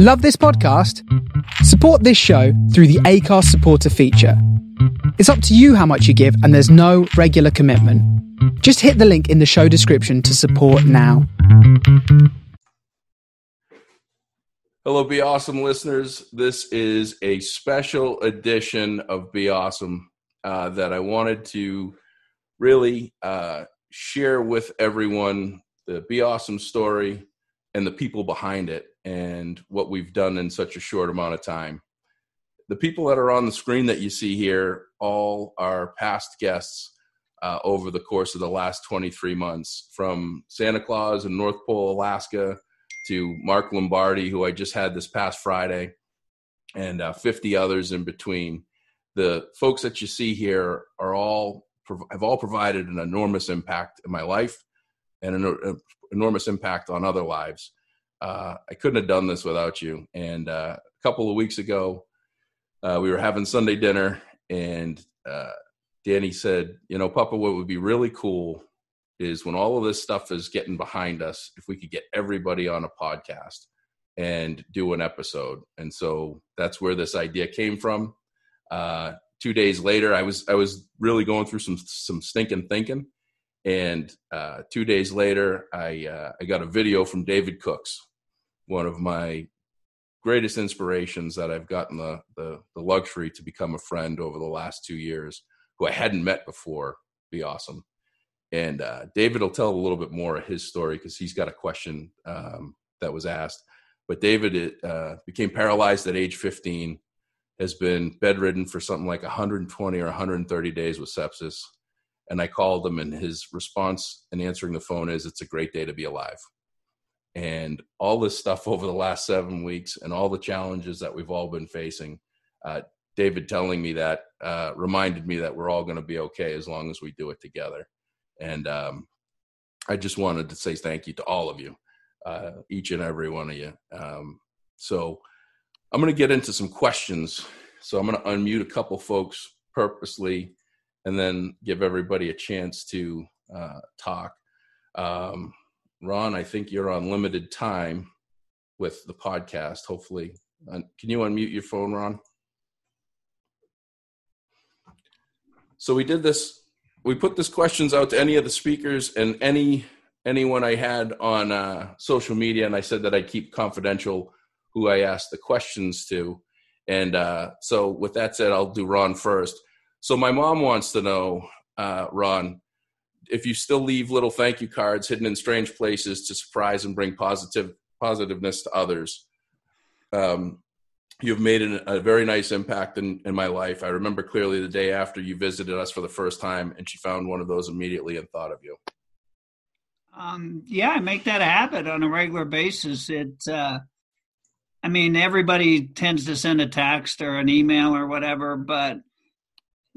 Love this podcast? Support this show through the Anchor supporter feature. It's up to you how much you give, and there's no regular commitment. Just hit the link in the show description to support now. Hello, Be Awesome listeners. This is a special edition of Be Awesome uh, that I wanted to really uh, share with everyone the Be Awesome story and the people behind it and what we've done in such a short amount of time. The people that are on the screen that you see here all are past guests uh, over the course of the last 23 months from Santa Claus in North Pole, Alaska to Mark Lombardi, who I just had this past Friday, and uh, 50 others in between. The folks that you see here are all have all provided an enormous impact in my life and an, an enormous impact on other lives. Uh, I couldn't have done this without you. And uh, a couple of weeks ago, uh, we were having Sunday dinner, and uh, Danny said, "You know, Papa, what would be really cool is when all of this stuff is getting behind us, if we could get everybody on a podcast and do an episode." And so that's where this idea came from. Uh, two days later, I was I was really going through some some stinking thinking, and uh, two days later, I I got a video from David Cooks, one of my greatest inspirations that I've gotten the, the, the luxury to become a friend over the last two years, who I hadn't met before. Be awesome. And uh, David will tell a little bit more of his story because he's got a question um, that was asked. But David uh, became paralyzed at age 15 has been bedridden for something like 120 or 130 days with sepsis. And I called him, and his response in answering the phone is, It's a great day to be alive. And all this stuff over the last seven weeks and all the challenges that we've all been facing, uh, David telling me that uh, reminded me that we're all going to be okay as long as we do it together. And um, I just wanted to say thank you to all of you, uh, each and every one of you. Um, so, I'm going to get into some questions. So I'm going to unmute a couple folks purposely and then give everybody a chance to uh, talk. Um, Ron, I think you're on limited time with the podcast. Hopefully, uh, can you unmute your phone, Ron? So we did this. We put this questions out to any of the speakers and any anyone I had on uh, social media, and I said that I keep confidential who I asked the questions to. And uh, so, with that said, I'll do Ron first. So, my mom wants to know, uh, Ron, if you still leave little thank you cards hidden in strange places to surprise and bring positive positiveness to others. Um, you've made an, a very nice impact in, in my life. I remember clearly the day after you visited us for the first time, and she found one of those immediately and thought of you. Um, yeah, I make that a habit on a regular basis. It uh, I mean, everybody tends to send a text or an email or whatever, but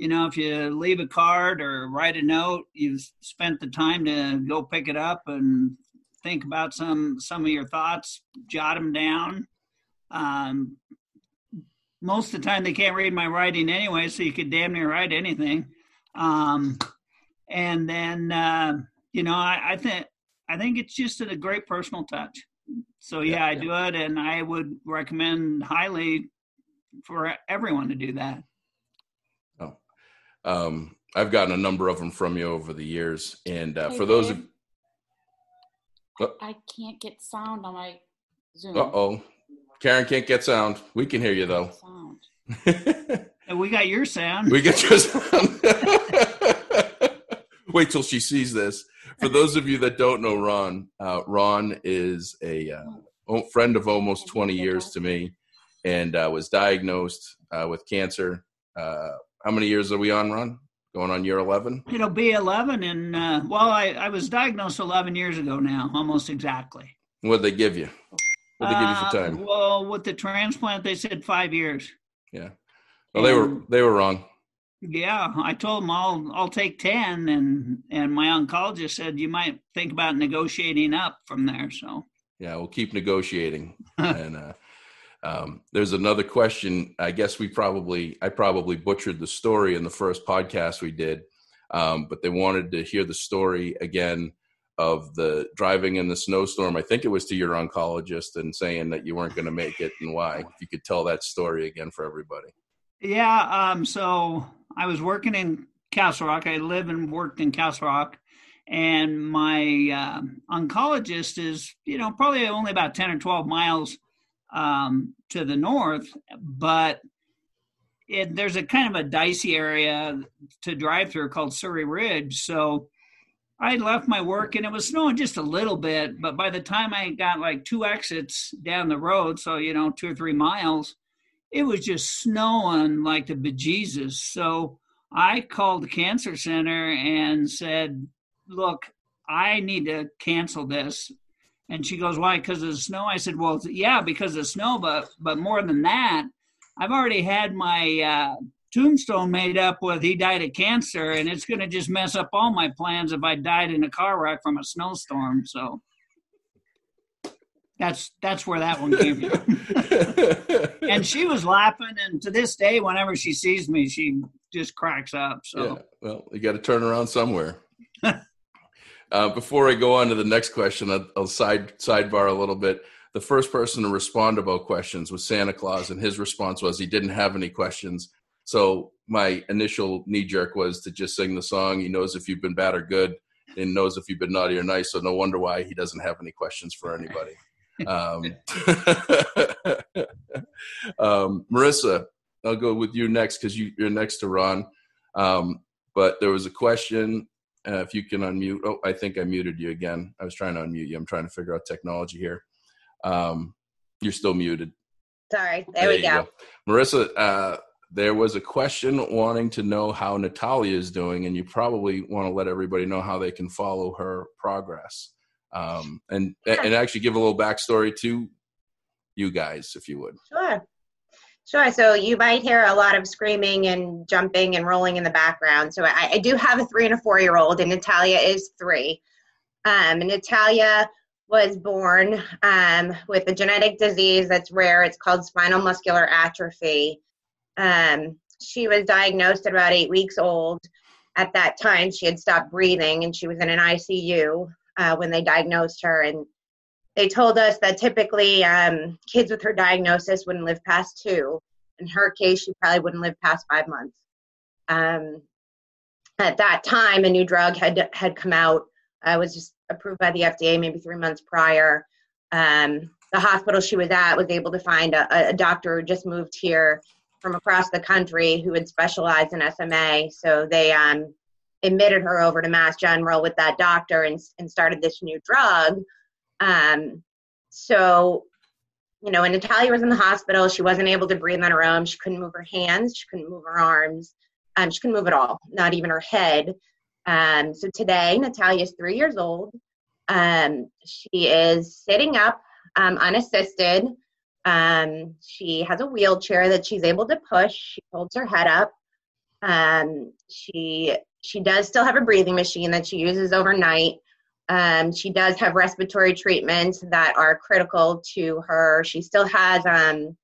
you know, if you leave a card or write a note, you've spent the time to go pick it up and think about some some of your thoughts, jot them down. Um, most of the time, they can't read my writing anyway, so you could damn near write anything. Um, and then, uh, you know, I, I think I think it's just a great personal touch so yeah, yeah I do it, and I would recommend highly for everyone to do that. Um, I've gotten a number of them from you over the years, and uh, hey, for those, of, oh. I can't get sound on my Zoom. Uh oh, Karen can't get sound. We can hear you though. Sound. we got your sound. We get your sound. Wait till she sees this for those of you that don't know Ron, uh, Ron is a uh, friend of almost 20 years to me and uh, was diagnosed uh, with cancer. Uh, how many years are we on, Ron? Going on year 11? It'll be 11. And uh, well, I, I was diagnosed 11 years ago now, almost exactly. What'd they give you? What'd they give you for time? Well, with the transplant, they said five years. Yeah. Well, and, they were they were wrong. Yeah, I told them I'll I'll take ten, and and my oncologist said you might think about negotiating up from there. So yeah, we'll keep negotiating. and uh, um, there's another question. I guess we probably I probably butchered the story in the first podcast we did, um, but they wanted to hear the story again of the driving in the snowstorm. I think it was to your oncologist and saying that you weren't going to make it and why. If you could tell that story again for everybody. Yeah. Um, so I was working in Castle Rock. I live and worked in Castle Rock. And my uh, oncologist is, you know, probably only about 10 or 12 miles um, to the north, but it, there's a kind of a dicey area to drive through called Surrey Ridge. So I left my work and it was snowing just a little bit, but by the time I got like two exits down the road, so you know, two or three miles, it was just snowing like the bejesus. So I called the cancer center and said, Look, I need to cancel this. And she goes, Why? Because of the snow? I said, Well, yeah, because of the snow, but but more than that, I've already had my uh, tombstone made up with he died of cancer, and it's going to just mess up all my plans if I died in a car wreck from a snowstorm. So that's that's where that one came from. and she was laughing, and to this day, whenever she sees me, she just cracks up. So yeah, well, you got to turn around somewhere. uh, before I go on to the next question, I'll, I'll side sidebar a little bit the first person to respond about questions was Santa Claus, and his response was he didn't have any questions. So my initial knee jerk was to just sing the song. He knows if you've been bad or good, and knows if you've been naughty or nice. So no wonder why he doesn't have any questions for anybody. Um, um, Marissa, I'll go with you next because you, are next to Ron. Um, but there was a question. Uh, if you can unmute. Oh, I think I muted you again. I was trying to unmute you. I'm trying to figure out technology here. Um, you're still muted. Sorry. There, there we go. go. Marissa, uh, there was a question wanting to know how Natalia is doing, and you probably want to let everybody know how they can follow her progress. Um, and and actually give a little backstory to you guys, if you would. Sure. Sure. So you might hear a lot of screaming and jumping and rolling in the background. So I, I do have a three and a four year old, and Natalia is three. Um, and Natalia was born um, with a genetic disease that's rare. It's called spinal muscular atrophy. Um, she was diagnosed at about eight weeks old. At that time, she had stopped breathing and she was in an ICU uh, when they diagnosed her. And they told us that typically um, kids with her diagnosis wouldn't live past two. In her case, she probably wouldn't live past five months. Um, at that time, a new drug had had come out. Uh, was just approved by the FDA maybe three months prior. Um, the hospital she was at was able to find a, a, doctor who just moved here from across the country who had specialized in SMA. So they um, admitted her over to Mass General with that doctor and, and started this new drug. Um, so, you know, when Natalia was in the hospital, she wasn't able to breathe on her own. She couldn't move her hands. She couldn't move her arms. Um, she couldn't move at all, not even her head. Um, so today, Natalia is three years old. Um, she is sitting up um, unassisted. Um, she has a wheelchair that she's able to push. She holds her head up. Um, she she does still have a breathing machine that she uses overnight. Um, she does have respiratory treatments that are critical to her. She still has um,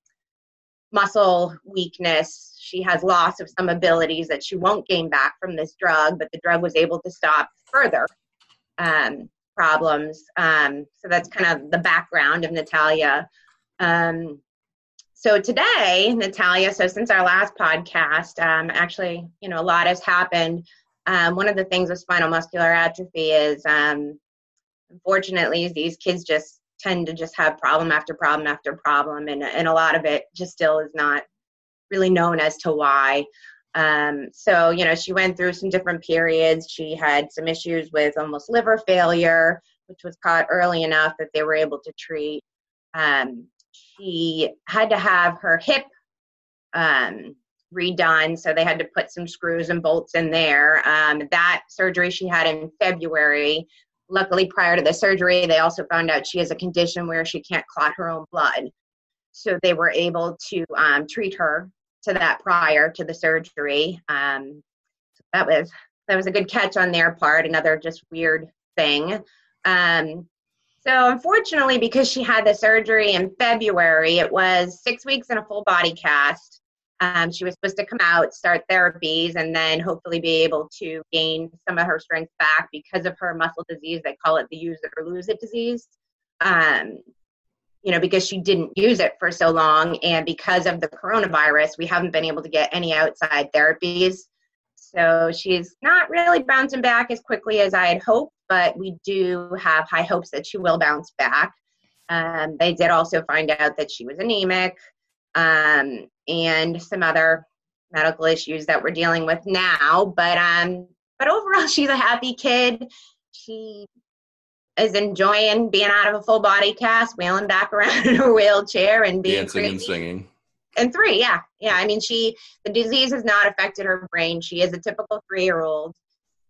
muscle weakness. She has loss of some abilities that she won't gain back from this drug, but the drug was able to stop further um, problems. Um, so that's kind of the background of Natalia. Um, so today, Natalia, so since our last podcast, um, actually, you know, a lot has happened. Um, one of the things with spinal muscular atrophy is, um, unfortunately, these kids just tend to just have problem after problem after problem, and and a lot of it just still is not really known as to why. Um, so you know, she went through some different periods. She had some issues with almost liver failure, which was caught early enough that they were able to treat. Um, she had to have her hip um, redone, so they had to put some screws and bolts in there. Um, that surgery she had in February luckily prior to the surgery they also found out she has a condition where she can't clot her own blood. So they were able to um, treat her to that prior to the surgery. Um, that was that was a good catch on their part another just weird thing. Um, so unfortunately because she had the surgery in february it was six weeks in a full body cast Um, she was supposed to come out, start therapies, and then hopefully be able to gain some of her strength back because of her muscle disease. They call it the use it or lose it disease. Um, you know, because she didn't use it for so long, and because of the coronavirus, we haven't been able to get any outside therapies. So she's not really bouncing back as quickly as I had hoped, but we do have high hopes that she will bounce back. Um, they did also find out that she was anemic um, and some other medical issues that we're dealing with now. But um, but overall, she's a happy kid. She is enjoying being out of a full body cast, wheeling back around in her wheelchair, and being dancing crazy. and singing. And three, yeah, yeah. I mean, she the disease has not affected her brain. She is a typical three year old,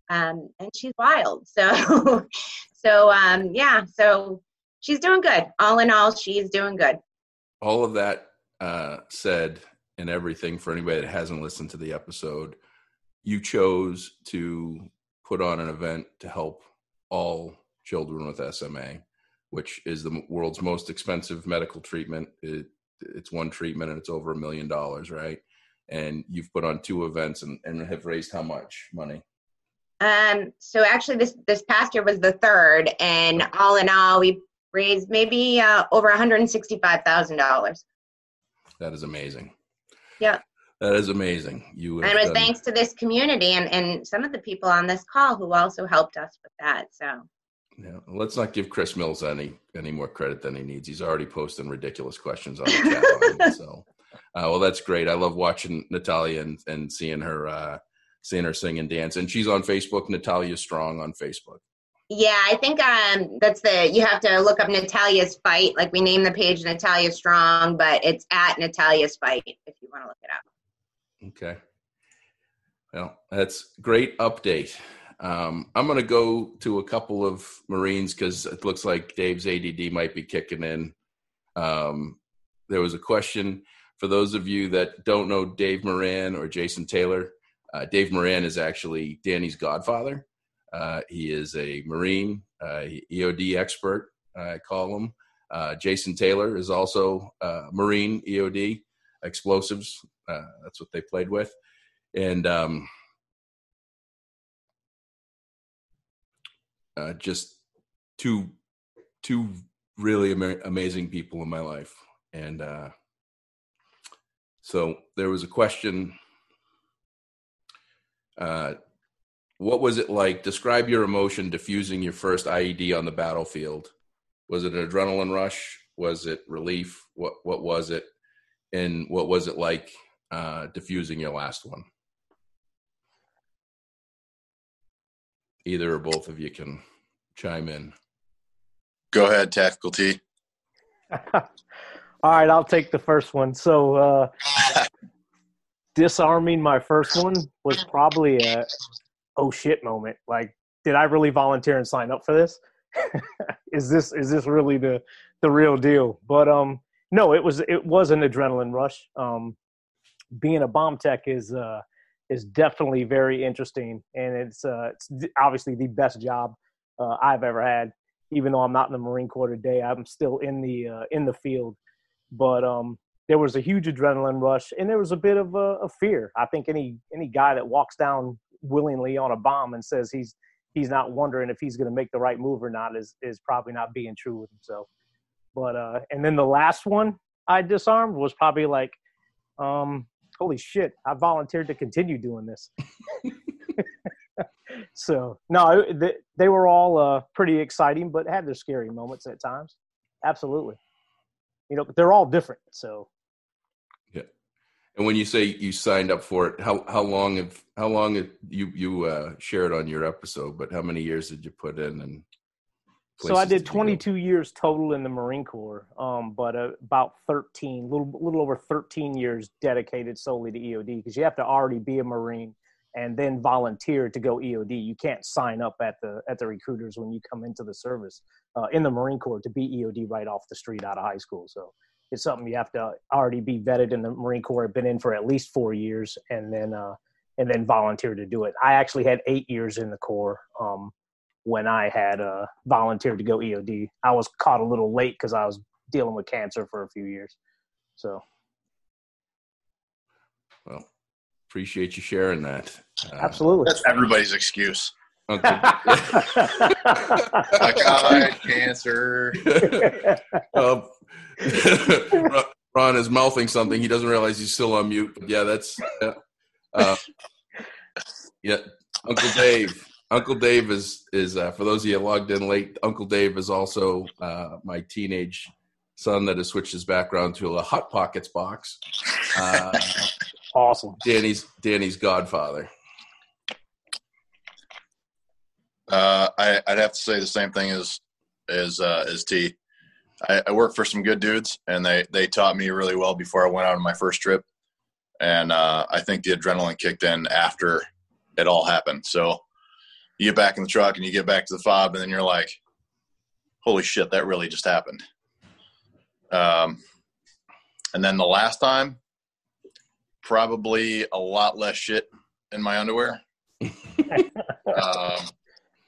um, and she's wild. So, so um, yeah. So she's doing good. All in all, she's doing good. All of that uh, said, and everything for anybody that hasn't listened to the episode, you chose to put on an event to help all children with SMA, which is the world's most expensive medical treatment. It, it's one treatment and it's over a million dollars, right? And you've put on two events and, and have raised how much money? Um, so actually, this this past year was the third, and all in all, we raised maybe uh, over one hundred and sixty five thousand dollars. That is amazing. Yeah. That is amazing. You and it was done... thanks to this community and, and some of the people on this call who also helped us with that. So yeah, let's not give Chris Mills any any more credit than he needs. He's already posting ridiculous questions on the chat line. So, uh, well, that's great. I love watching Natalia and, and seeing her uh, seeing her sing and dance. And she's on Facebook. Natalia Strong on Facebook. Yeah, I think um, that's the you have to look up Natalia's fight. Like we name the page Natalia Strong, but it's at Natalia's fight if you want to look it up. Okay. Well, that's great update. Um, I'm going to go to a couple of Marines because it looks like Dave's ADD might be kicking in. Um, there was a question for those of you that don't know Dave Moran or Jason Taylor. Uh, Dave Moran is actually Danny's godfather. Uh, he is a Marine, uh, EOD expert, I call him. Uh, Jason Taylor is also Marine EOD explosives. Uh, that's what they played with. And um, uh, just two two really ama- amazing people in my life and uh, so there was a question uh, what was it like describe your emotion diffusing your first ied on the battlefield was it an adrenaline rush was it relief what what was it and what was it like uh, diffusing your last one either or both of you can chime in. Go ahead, Tactical T. All right, I'll take the first one. So, uh, disarming my first one was probably a oh shit moment. Like, did I really volunteer and sign up for this? is this is this really the the real deal? But um, no, it was it was an adrenaline rush. Um, being a bomb tech is uh is definitely very interesting, and it's uh, it's obviously the best job uh, I've ever had. Even though I'm not in the Marine Corps today, I'm still in the uh, in the field. But um, there was a huge adrenaline rush, and there was a bit of a, a fear. I think any any guy that walks down willingly on a bomb and says he's he's not wondering if he's going to make the right move or not is is probably not being true with himself. But uh, and then the last one I disarmed was probably like, um, holy shit, I volunteered to continue doing this. so no, they, they were all uh, pretty exciting, but had their scary moments at times. Absolutely, you know, but they're all different. So. And when you say you signed up for it, how how long have how long have you you uh, shared on your episode? But how many years did you put in? And so I did 22 years total in the Marine Corps, um, but uh, about 13, little little over 13 years dedicated solely to EOD because you have to already be a Marine and then volunteer to go EOD. You can't sign up at the at the recruiters when you come into the service uh, in the Marine Corps to be EOD right off the street out of high school. So it's something you have to already be vetted in the Marine Corps, been in for at least four years, and then uh, and then volunteer to do it. I actually had eight years in the Corps. Um, when I had uh, volunteered to go EOD. I was caught a little late because I was dealing with cancer for a few years. So, Well, appreciate you sharing that. Uh, Absolutely. That's everybody's excuse. Uncle, like, oh, cancer. um, Ron is mouthing something. He doesn't realize he's still on mute. But yeah, that's yeah. Uh, yeah. Uncle Dave. Uncle Dave is is uh, for those of you logged in late. Uncle Dave is also uh, my teenage son that has switched his background to a Hot Pockets box. Uh, awesome. Danny's Danny's godfather. Uh, I, would have to say the same thing as as uh, as T. I, I work for some good dudes, and they they taught me really well before I went out on my first trip. And uh, I think the adrenaline kicked in after it all happened. So you get back in the truck and you get back to the fob, and then you're like, "Holy shit, that really just happened." Um, and then the last time, probably a lot less shit in my underwear. um,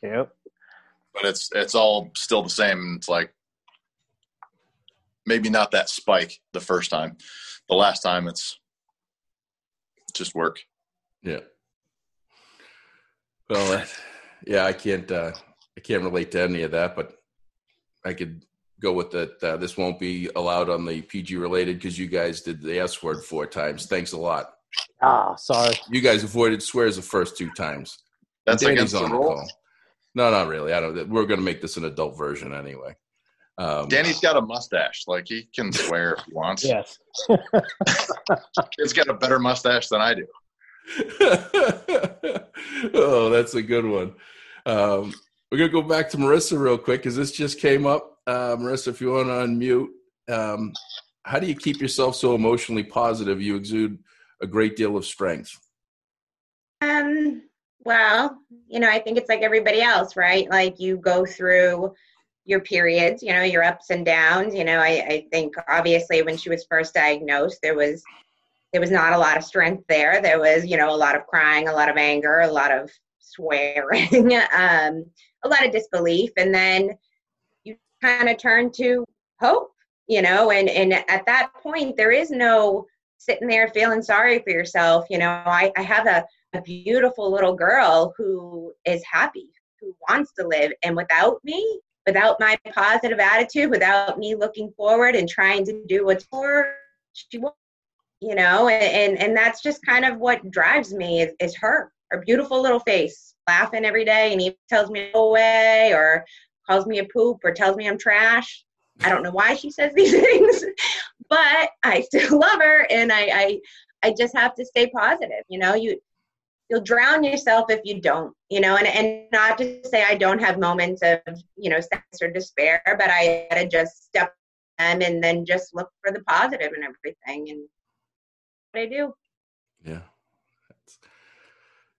Yep. But it's it's all still the same. It's like maybe not that spike the first time. The last time it's just work. Yeah. Well, uh, yeah, I can't uh, I can't relate to any of that, but I could go with that. Uh, this won't be allowed on the PG related because you guys did the S word four times. Thanks a lot. Ah, sorry. You guys avoided swears the first two times. That's Danny's against the rules. No, not really. I don't. We're going to make this an adult version anyway. Um, Danny's got a mustache. Like he can swear if he wants. Yes. He's got a better mustache than I do. oh, that's a good one. Um, we're gonna go back to Marissa real quick because this just came up. Uh, Marissa, if you want to unmute, um, how do you keep yourself so emotionally positive? You exude a great deal of strength. Um, well, you know, I think it's like everybody else, right? Like you go through your periods, you know, your ups and downs. You know, I, I think obviously when she was first diagnosed, there was there was not a lot of strength there. There was, you know, a lot of crying, a lot of anger, a lot of swearing, um, a lot of disbelief, and then you kind of turn to hope, you know, and and at that point there is no sitting there feeling sorry for yourself. You know, I, I have a a beautiful little girl who is happy, who wants to live. And without me, without my positive attitude, without me looking forward and trying to do what's for, she won't. You know, and and that's just kind of what drives me is, is her, her beautiful little face, laughing every day, and he tells me go away or calls me a poop or tells me I'm trash. I don't know why she says these things, but I still love her, and I, I I just have to stay positive. You know, you you'll drown yourself if you don't you know and, and not to say i don't have moments of you know sadness or despair but i had to just step in and then just look for the positive and everything and what i do. Yeah.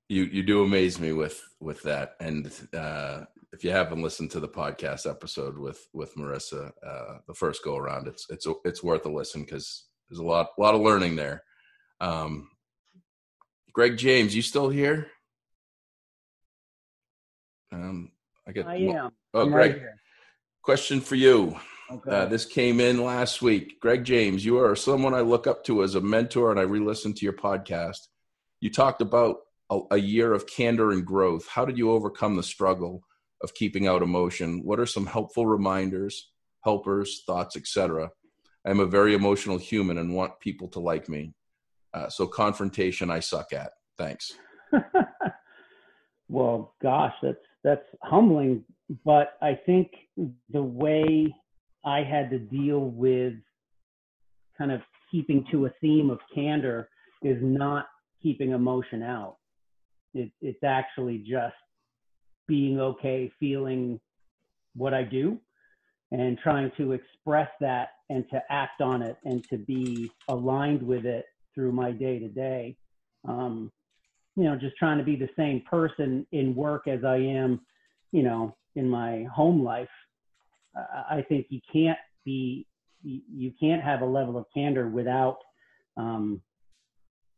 You you do amaze me with with that. And uh if you haven't listened to the podcast episode with with marissa uh the first go around it's it's it's worth a listen because there's a lot a lot of learning there. Um Greg James, you still here? Um, I get. I am. Oh, I'm Greg. Right question for you. okay. Uh, this came in last week. Greg James, you are someone I look up to as a mentor, and I re-listened to your podcast. You talked about a, a year of candor and growth. How did you overcome the struggle of keeping out emotion? What are some helpful reminders, helpers, thoughts, etc.? I'm a very emotional human and want people to like me. Uh, so confrontation, I suck at. Thanks. well, gosh, that's that's humbling. But I think the way I had to deal with kind of keeping to a theme of candor is not keeping emotion out. It, it's actually just being okay, feeling what I do, and trying to express that and to act on it and to be aligned with it through my day to day. You know, just trying to be the same person in work as I am, you know, in my home life. I think you can't be, you can't have a level of candor without um,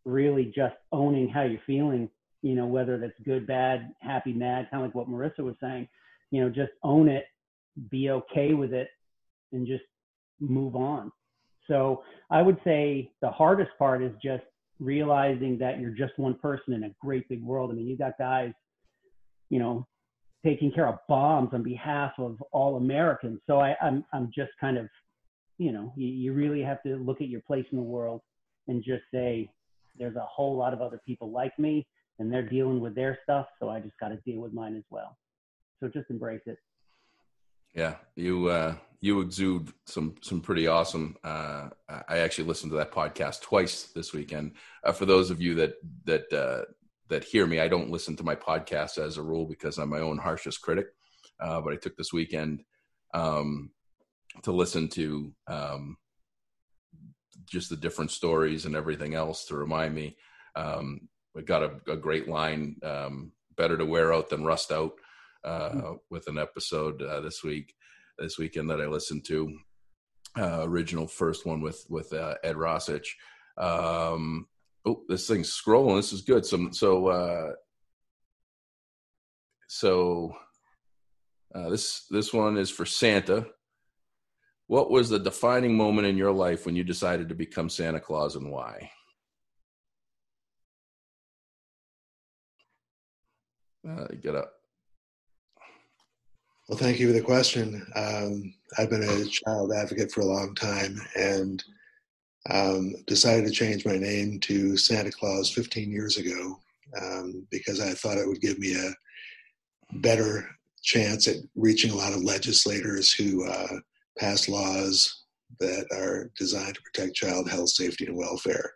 really just owning how you're feeling. You know, whether that's good, bad, happy, mad, kind of like what Marissa was saying. You know, just own it, be okay with it, and just move on. So I would say the hardest part is just realizing that you're just one person in a great big world. I mean, you got guys, you know, taking care of bombs on behalf of all Americans. So I, I'm I'm just kind of, you know, you, you really have to look at your place in the world and just say, there's a whole lot of other people like me, and they're dealing with their stuff. So I just got to deal with mine as well. So just embrace it. Yeah, you uh, you exude some some pretty awesome. Uh, I actually listened to that podcast twice this weekend. Uh, for those of you that that uh, that hear me, I don't listen to my podcast as a rule because I'm my own harshest critic. Uh, but I took this weekend um, to listen to um, just the different stories and everything else to remind me. Um, we got a, a great line: um, "Better to wear out than rust out." Uh, with an episode uh, this week, this weekend that I listened to. Uh, original first one with with uh, Ed Rossich. Um, oh, this thing's scrolling. This is good. So so uh, so uh, this this one is for Santa. What was the defining moment in your life when you decided to become Santa Claus and why? Uh, get up. Well, thank you for the question. Um, I've been a child advocate for a long time and um, decided to change my name to Santa Claus 15 years ago um, because I thought it would give me a better chance at reaching a lot of legislators who uh, pass laws that are designed to protect child health, safety, and welfare.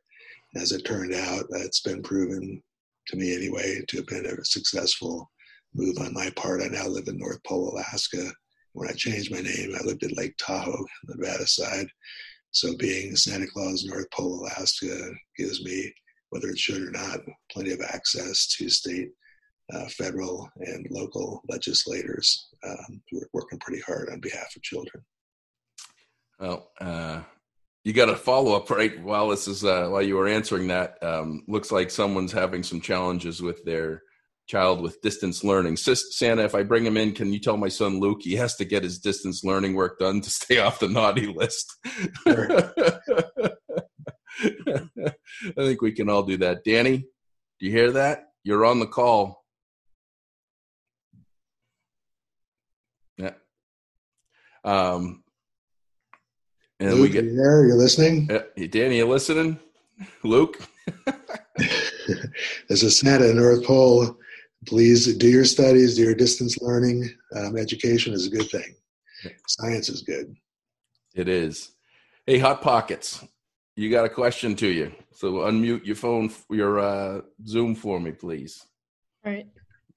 As it turned out, that's been proven to me anyway to have been a successful move on my part. I now live in North Pole, Alaska. When I changed my name, I lived at Lake Tahoe, Nevada side. So being Santa Claus, North Pole, Alaska gives me, whether it should or not, plenty of access to state, uh, federal, and local legislators um, who are working pretty hard on behalf of children. Well, uh, you got a follow up right while this is uh, while you were answering that. Um, looks like someone's having some challenges with their child with distance learning. Santa, if I bring him in, can you tell my son Luke he has to get his distance learning work done to stay off the naughty list? Sure. I think we can all do that. Danny, do you hear that? You're on the call. Yeah. Um, and Luke, we get you there. You're listening. Uh, Danny, you listening? Luke. As a Santa North Pole please do your studies, do your distance learning. Um, education is a good thing. Science is good. It is. Hey, Hot Pockets, you got a question to you. So unmute your phone, your uh, Zoom for me, please. All right.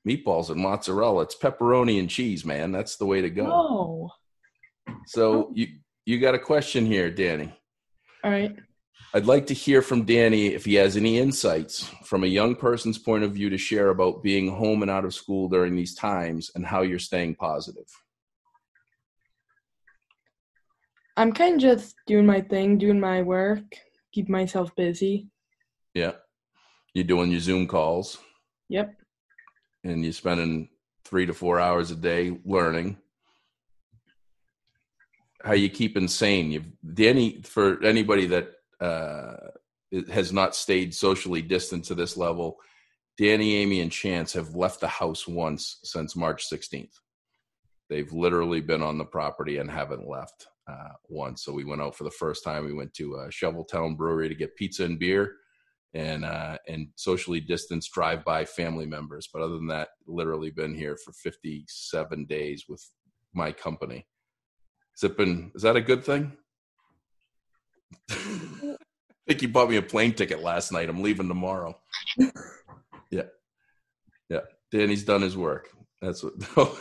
Meatballs and mozzarella. It's pepperoni and cheese, man. That's the way to go. Oh. So you you got a question here, Danny. All right. I'd like to hear from Danny if he has any insights from a young person's point of view to share about being home and out of school during these times and how you're staying positive. I'm kind of just doing my thing, doing my work, keep myself busy. Yeah. You're doing your Zoom calls. Yep. And you're spending three to four hours a day learning how you keep insane. You've Danny for anybody that uh, it has not stayed socially distant to this level. Danny, Amy, and Chance have left the house once since March 16th. They've literally been on the property and haven't left uh, once. So we went out for the first time. We went to uh, Shoveltown Brewery to get pizza and beer, and uh, and socially distanced drive-by family members. But other than that, literally been here for 57 days with my company. Has it been? Is that a good thing? think he bought me a plane ticket last night. I'm leaving tomorrow. yeah. Yeah. Danny's done his work. That's what.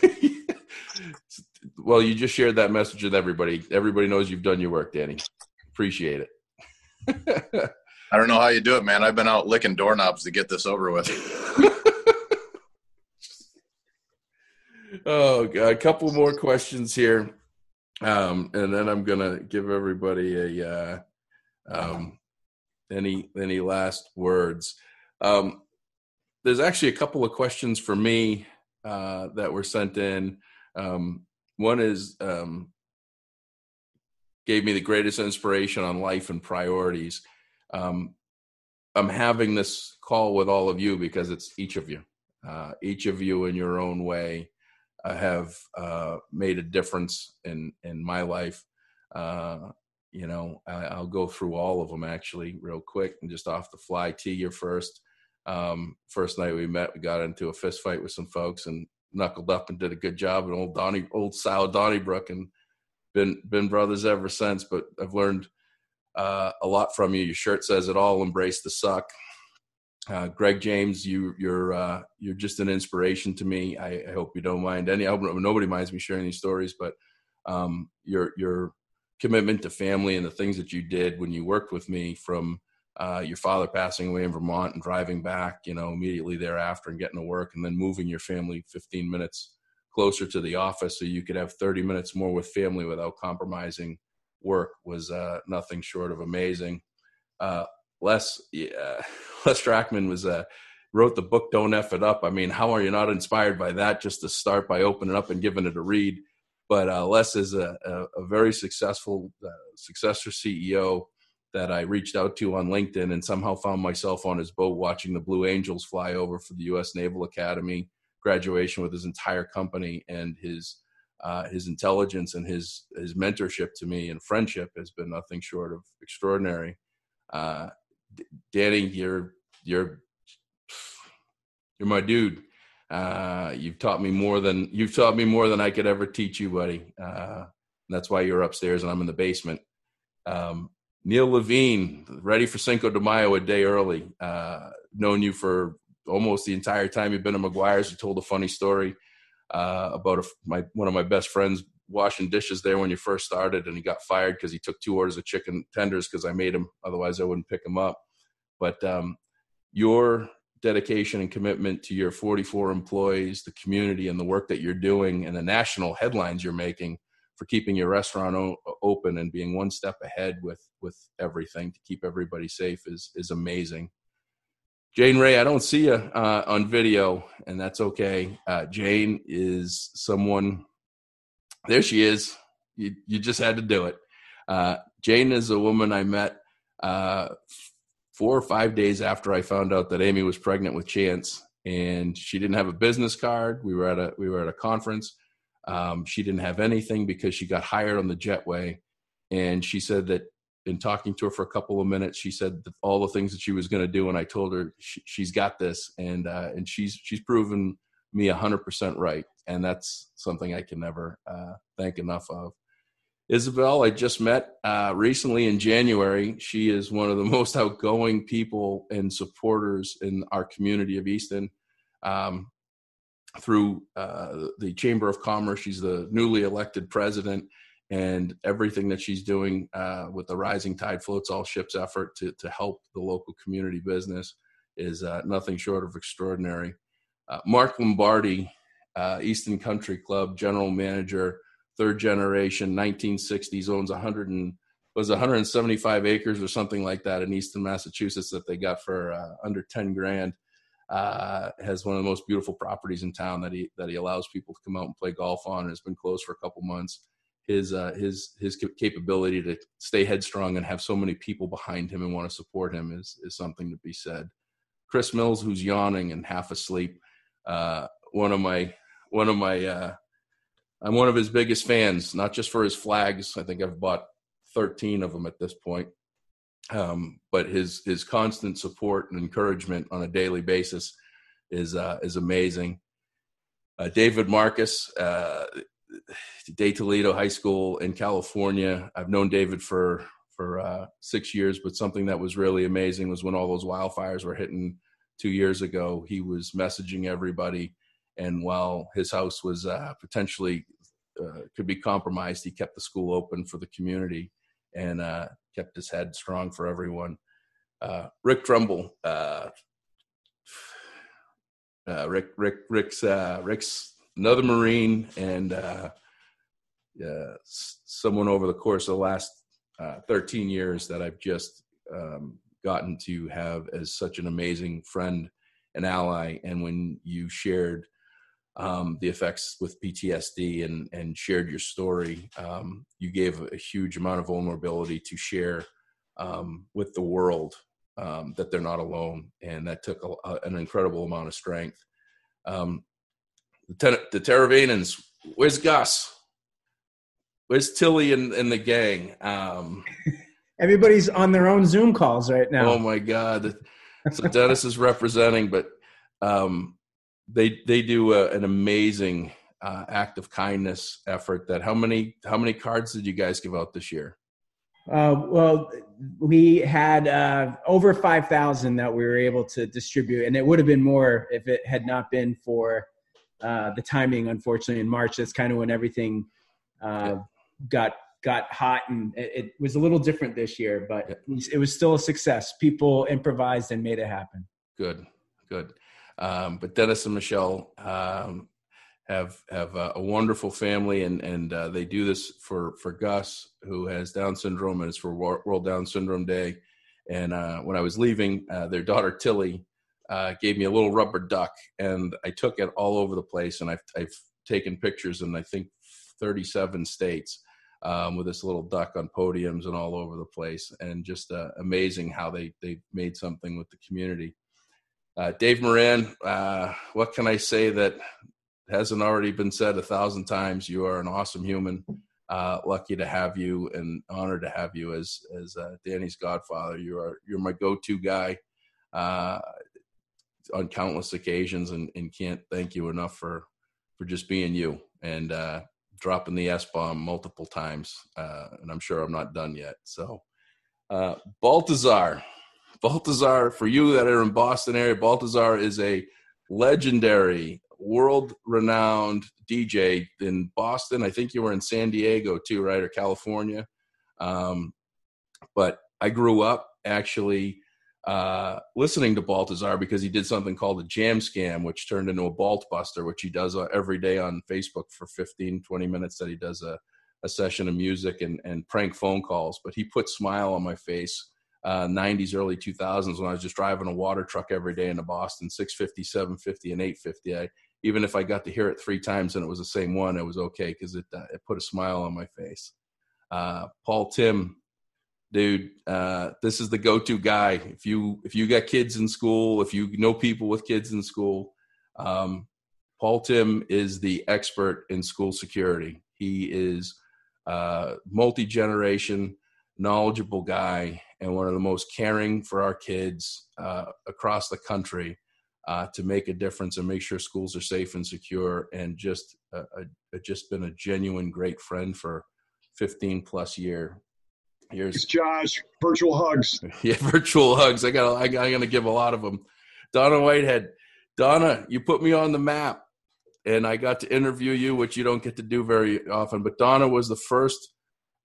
well, you just shared that message with everybody. Everybody knows you've done your work, Danny. Appreciate it. I don't know how you do it, man. I've been out licking doorknobs to get this over with. oh, a couple more questions here. Um, and then I'm going to give everybody a, uh, um, any any last words? Um, there's actually a couple of questions for me uh, that were sent in. Um, one is um, gave me the greatest inspiration on life and priorities. Um, I'm having this call with all of you because it's each of you. Uh, each of you in your own way uh, have uh, made a difference in in my life. You know, I, will go through all of them actually real quick and just off the fly. T, you're first. Um, first night we met, we got into a fist fight with some folks and knuckled up and did a good job. And old Donnie, old Sal Donnybrook, and been been brothers ever since. But I've learned uh, a lot from you. Your shirt says it all. Embrace the suck. Uh, Greg James, you you're uh, you're just an inspiration to me. I, I, hope you don't mind any. I hope nobody minds me sharing these stories, but um, your your commitment to family and the things that you did when you worked with me from uh, your father passing away in Vermont and driving back, you know, immediately thereafter and getting to work and then moving your family 15 minutes closer to the office so you could have 30 minutes more with family without compromising work was uh, nothing short of amazing. Uh, Les, yeah, Les Trachtman was uh, wrote the book "Don't F It Up." I mean, how are you not inspired by that? Just to start by opening up and giving it a read. But uh, Les is a, a, a very successful uh, successor CEO that I reached out to on LinkedIn and somehow found myself on his boat watching the Blue Angels fly over for the U.S. Naval Academy graduation with his entire company and his uh, his intelligence and his his mentorship to me and friendship has been nothing short of extraordinary. Uh, Danny, you're you're you're my dude. Uh, you've taught me more than you've taught me more than I could ever teach you, buddy. Uh, that's why you're upstairs and I'm in the basement. Um, Neil Levine, ready for Cinco de Mayo a day early. Uh, known you for almost the entire time you've been at McGuire's. You told a funny story uh, about a, my one of my best friends washing dishes there when you first started, and he got fired because he took two orders of chicken tenders because I made him. Otherwise, I wouldn't pick him up. But um, your dedication and commitment to your 44 employees, the community, and the work that you're doing, and the national headlines you're making for keeping your restaurant o- open and being one step ahead with with everything to keep everybody safe is is amazing. Jane Ray, I don't see you uh, on video, and that's okay. Uh, Jane is someone. There she is. You you just had to do it. Uh, Jane is a woman I met uh, four or five days after I found out that Amy was pregnant with Chance, and she didn't have a business card. We were at a we were at a conference. Um, she didn't have anything because she got hired on the jetway, and she said that in talking to her for a couple of minutes, she said all the things that she was going to do, and I told her she, has got this, and uh, and she's she's proven me hundred percent right, and that's something I can never uh, thank enough of. Isabel, I just met uh, recently in January. She is one of the most outgoing people and supporters in our community of Easton. Um, through uh, the Chamber of Commerce, she's the newly elected president and everything that she's doing uh, with the Rising Tide Floats All Ships effort to, to help the local community business is uh, nothing short of extraordinary. Uh, Mark Lombardi, uh, Easton Country Club general manager, third generation, 1960s, owns 100 and was 175 acres or something like that in Easton, Massachusetts that they got for uh, under 10 grand. Uh, has one of the most beautiful properties in town that he that he allows people to come out and play golf on. And has been closed for a couple months his uh, his his capability to stay headstrong and have so many people behind him and want to support him is is something to be said. Chris Mills, who's yawning and half asleep, uh, one of my one of my uh, I'm one of his biggest fans, not just for his flags. I think I've bought 13 of them at this point. Um, but his his constant support and encouragement on a daily basis is uh, is amazing. Uh, David Marcus, uh, de Toledo High School in California. I've known David for for uh, six years, but something that was really amazing was when all those wildfires were hitting two years ago. He was messaging everybody, and while his house was uh, potentially uh, could be compromised, he kept the school open for the community and uh, kept his head strong for everyone. Uh, Rick Trumbull, uh, Rick Rick Rick's Rick's another Marine and uh, uh, someone over the course of the last uh, 13 years that I've just um, gotten to have as such an amazing friend and ally. And when you shared um, the effects with PTSD and, and shared your story, um, you gave a huge amount of vulnerability to share um, with the world um, that they're not alone, and that took a, a, an incredible amount of strength. Um, the, the where's Gus? Where's Tilly and, and the gang? Um, Everybody's on their own Zoom calls right now. Oh my God! So Dennis is representing, but um, they they do a, an amazing uh, act of kindness effort. That how many how many cards did you guys give out this year? Uh, well, we had uh, over 5,000 that we were able to distribute, and it would have been more if it had not been for uh, the timing, unfortunately, in March. That's kind of when everything uh, got got hot, and it, it, was a little different this year, but it was still a success. People improvised and made it happen. Good, good. Um, but Dennis and Michelle um, have have a, a, wonderful family, and and uh, they do this for for Gus, who has Down syndrome, and it's for World Down Syndrome Day. And uh, when I was leaving, uh, their daughter Tilly uh, gave me a little rubber duck, and I took it all over the place, and I've I've taken pictures in I think 37 states um, with this little duck on podiums and all over the place, and just uh, amazing how they they made something with the community. Uh, Dave Moran, uh, what can I say that hasn't already been said a thousand times? You are an awesome human. Uh, lucky to have you and honored to have you as as uh, Danny's godfather. You are you're my go-to guy uh, on countless occasions, and, and can't thank you enough for for just being you and uh, dropping the S bomb multiple times. and I'm sure I'm not done yet. So, Baltazar. Baltazar, for you that are in Boston area, Baltazar is a legendary, world renowned DJ in Boston. I think you were in San Diego too, right? Or California. Um, but I grew up actually uh, listening to Baltazar because he did something called a jam scam, which turned into a Balt Buster, which he does uh, every day on Facebook for 15, 20 minutes that he does a, a session of music and, and prank phone calls. But he put smile on my face uh, 90s, early 2000s when I was just driving a water truck every day into Boston, 650, 750, and 850. I, even if I got to hear it three times and it was the same one, it was okay because it, uh, it put a smile on my face. Uh, Paul Tim, dude, uh, this is the go-to guy. If you if you got kids in school, if you know people with kids in school, um, Paul Tim is the expert in school security. He is uh, multi generation, knowledgeable guy and one of the most caring for our kids uh, across the country uh, to make a difference and make sure schools are safe and secure and just uh, just been a genuine great friend for 15 plus year years. It's josh virtual hugs. Yeah virtual hugs. I got i'm gonna give a lot of them donna whitehead donna you put me on the map and i got to interview you which you don't get to do very often but donna was the first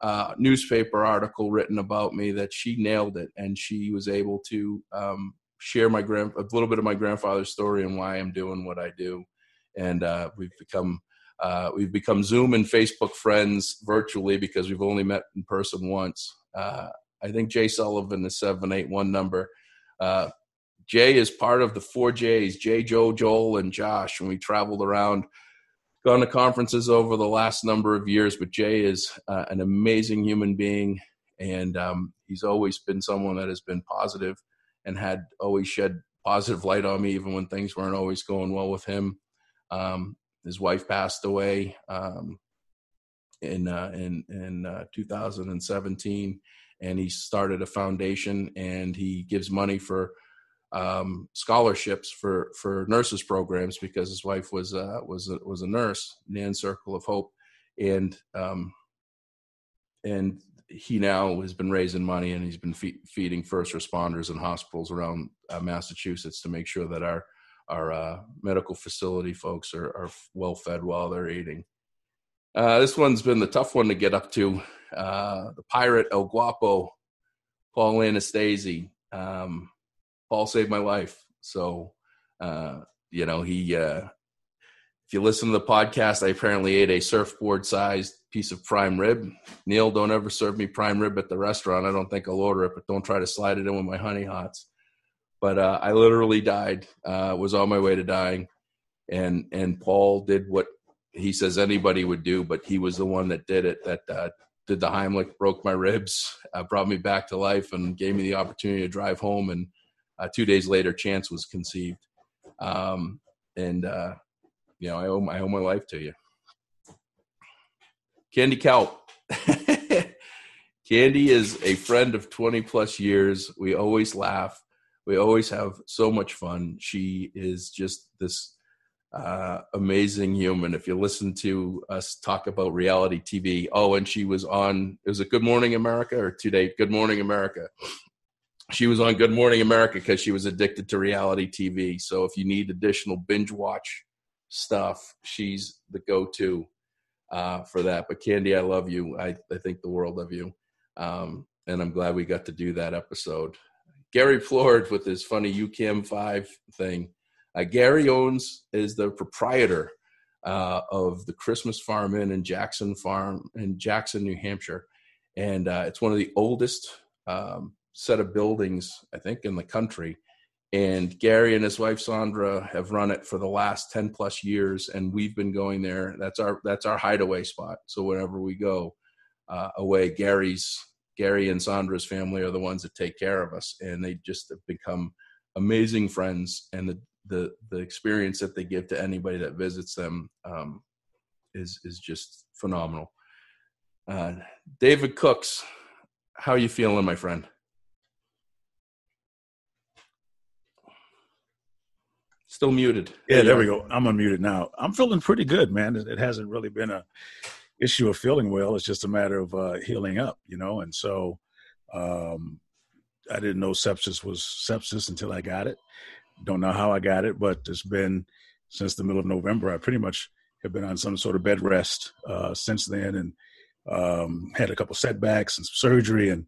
uh, newspaper article written about me that she nailed it and she was able to um, share my grand a little bit of my grandfather's story and why I'm doing what I do. And uh, we've become uh, we've become Zoom and Facebook friends virtually because we've only met in person once. Uh, I think Jay Sullivan is seven eight one number. Uh, Jay is part of the four J's: Jay, Joe, Joel, and Josh. And we traveled around gone to conferences over the last number of years, but Jay is uh, an amazing human being, and um, he's always been someone that has been positive and had always shed positive light on me, even when things weren't always going well with him. Um, his wife passed away um, in uh, in in uh, 2017, and he started a foundation, and he gives money for um, scholarships for for nurses programs because his wife was uh, was a, was a nurse, Nan Circle of Hope, and um, and he now has been raising money and he's been fe- feeding first responders and hospitals around uh, Massachusetts to make sure that our our uh, medical facility folks are, are well fed while they're eating. Uh, this one's been the tough one to get up to. Uh, the pirate El Guapo, Paul Anastasi. Um, Paul saved my life. So, uh, you know, he, uh, if you listen to the podcast, I apparently ate a surfboard sized piece of prime rib. Neil, don't ever serve me prime rib at the restaurant. I don't think I'll order it, but don't try to slide it in with my honey hots. But uh, I literally died, uh, was on my way to dying. And, and Paul did what he says anybody would do, but he was the one that did it that uh, did the Heimlich, broke my ribs, uh, brought me back to life, and gave me the opportunity to drive home. And uh, two days later, Chance was conceived. Um, and uh, you know, I owe I owe my life to you, Candy Kelp. Candy is a friend of 20 plus years. We always laugh. We always have so much fun. She is just this uh, amazing human. If you listen to us talk about reality TV, oh, and she was on, it was it Good Morning America or today? Good Morning America. She was on Good Morning America because she was addicted to reality TV. So if you need additional binge watch stuff, she's the go to uh, for that. But Candy, I love you. I, I think the world of you. Um, and I'm glad we got to do that episode. Gary Plord with his funny UCAM 5 thing uh, Gary owns is the proprietor uh, of the Christmas Farm Inn in Jackson Farm in Jackson, New Hampshire, and uh, it's one of the oldest um, set of buildings I think in the country. And Gary and his wife Sandra have run it for the last ten plus years, and we've been going there. That's our that's our hideaway spot. So whenever we go uh, away, Gary's Gary and Sandra's family are the ones that take care of us, and they just have become amazing friends. And the the the experience that they give to anybody that visits them um, is is just phenomenal. Uh, David Cooks, how are you feeling, my friend? Still muted. Yeah, there, there we go. I'm unmuted now. I'm feeling pretty good, man. It, it, hasn't really been a issue of feeling well. It's just a matter of uh, healing up, you know. And so, um, I didn't know sepsis was sepsis until I got it. Don't know how I got it, but it's been since the middle of November. I pretty much have been on some sort of bed rest uh, since then, and um, had a couple setbacks and some surgery, and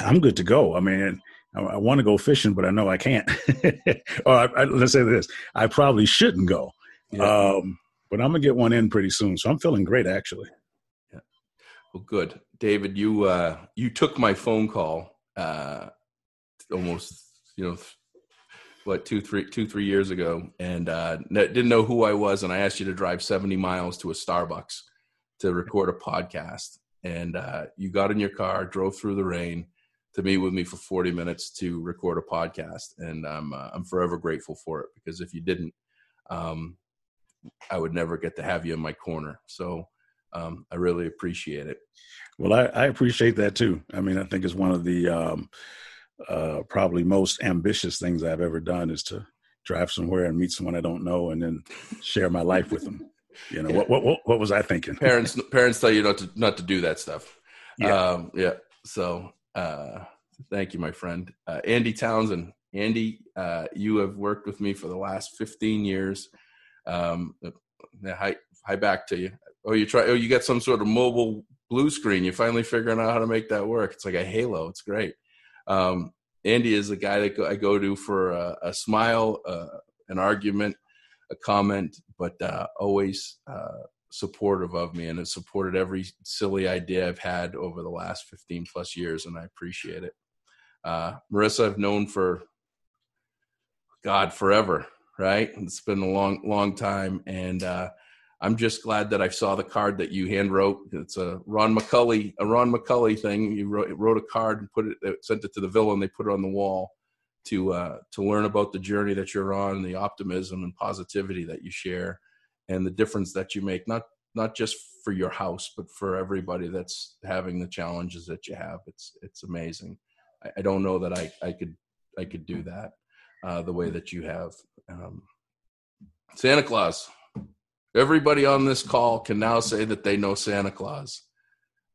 I'm good to go. I mean, I, I want to go fishing, but I know I can't. or I, I, let's say this: I probably shouldn't go, yeah. um, but I'm gonna get one in pretty soon. So I'm feeling great, actually. Yeah. Well, good, David. You uh, you took my phone call uh, almost, you know, what two three two three years ago and uh, didn't know who I was and I asked you to drive 70 miles to a Starbucks to record a podcast and uh, you got in your car drove through the rain to meet with me for 40 minutes to record a podcast and I'm uh, I'm forever grateful for it because if you didn't um, I would never get to have you in my corner so um, I really appreciate it well I, I appreciate that too I mean I think it's one of the um, uh, probably most ambitious things I've ever done is to drive somewhere and meet someone I don't know and then share my life with them. You know, yeah. what, what, what was I thinking? Parents, parents tell you not to, not to do that stuff. Yeah. Um, yeah. So, uh, thank you, my friend. Uh, Andy Townsend. Andy, uh, you have worked with me for the last 15 years. Um, hi, hi back to you. Oh, you try, oh, you got some sort of mobile blue screen. You're finally figuring out how to make that work. It's like a halo. It's great. Um, Andy is the guy that I go to for a, a smile, uh, an argument, a comment, but uh, always uh, supportive of me and has supported every silly idea I've had over the last 15 plus years, and I appreciate it. Uh, Marissa, I've known for God forever, right? It's been a long, long time, and uh, I'm just glad that I saw the card that you hand wrote. It's a Ron McCully, a Ron McCully thing. You wrote, wrote a card and put it, sent it to the villa, and they put it on the wall to uh, to learn about the journey that you're on, the optimism and positivity that you share, and the difference that you make. Not not just for your house, but for everybody that's having the challenges that you have. It's it's amazing. I, I don't know that I I could I could do that uh, the way that you have. Um, Santa Claus. Everybody on this call can now say that they know Santa Claus.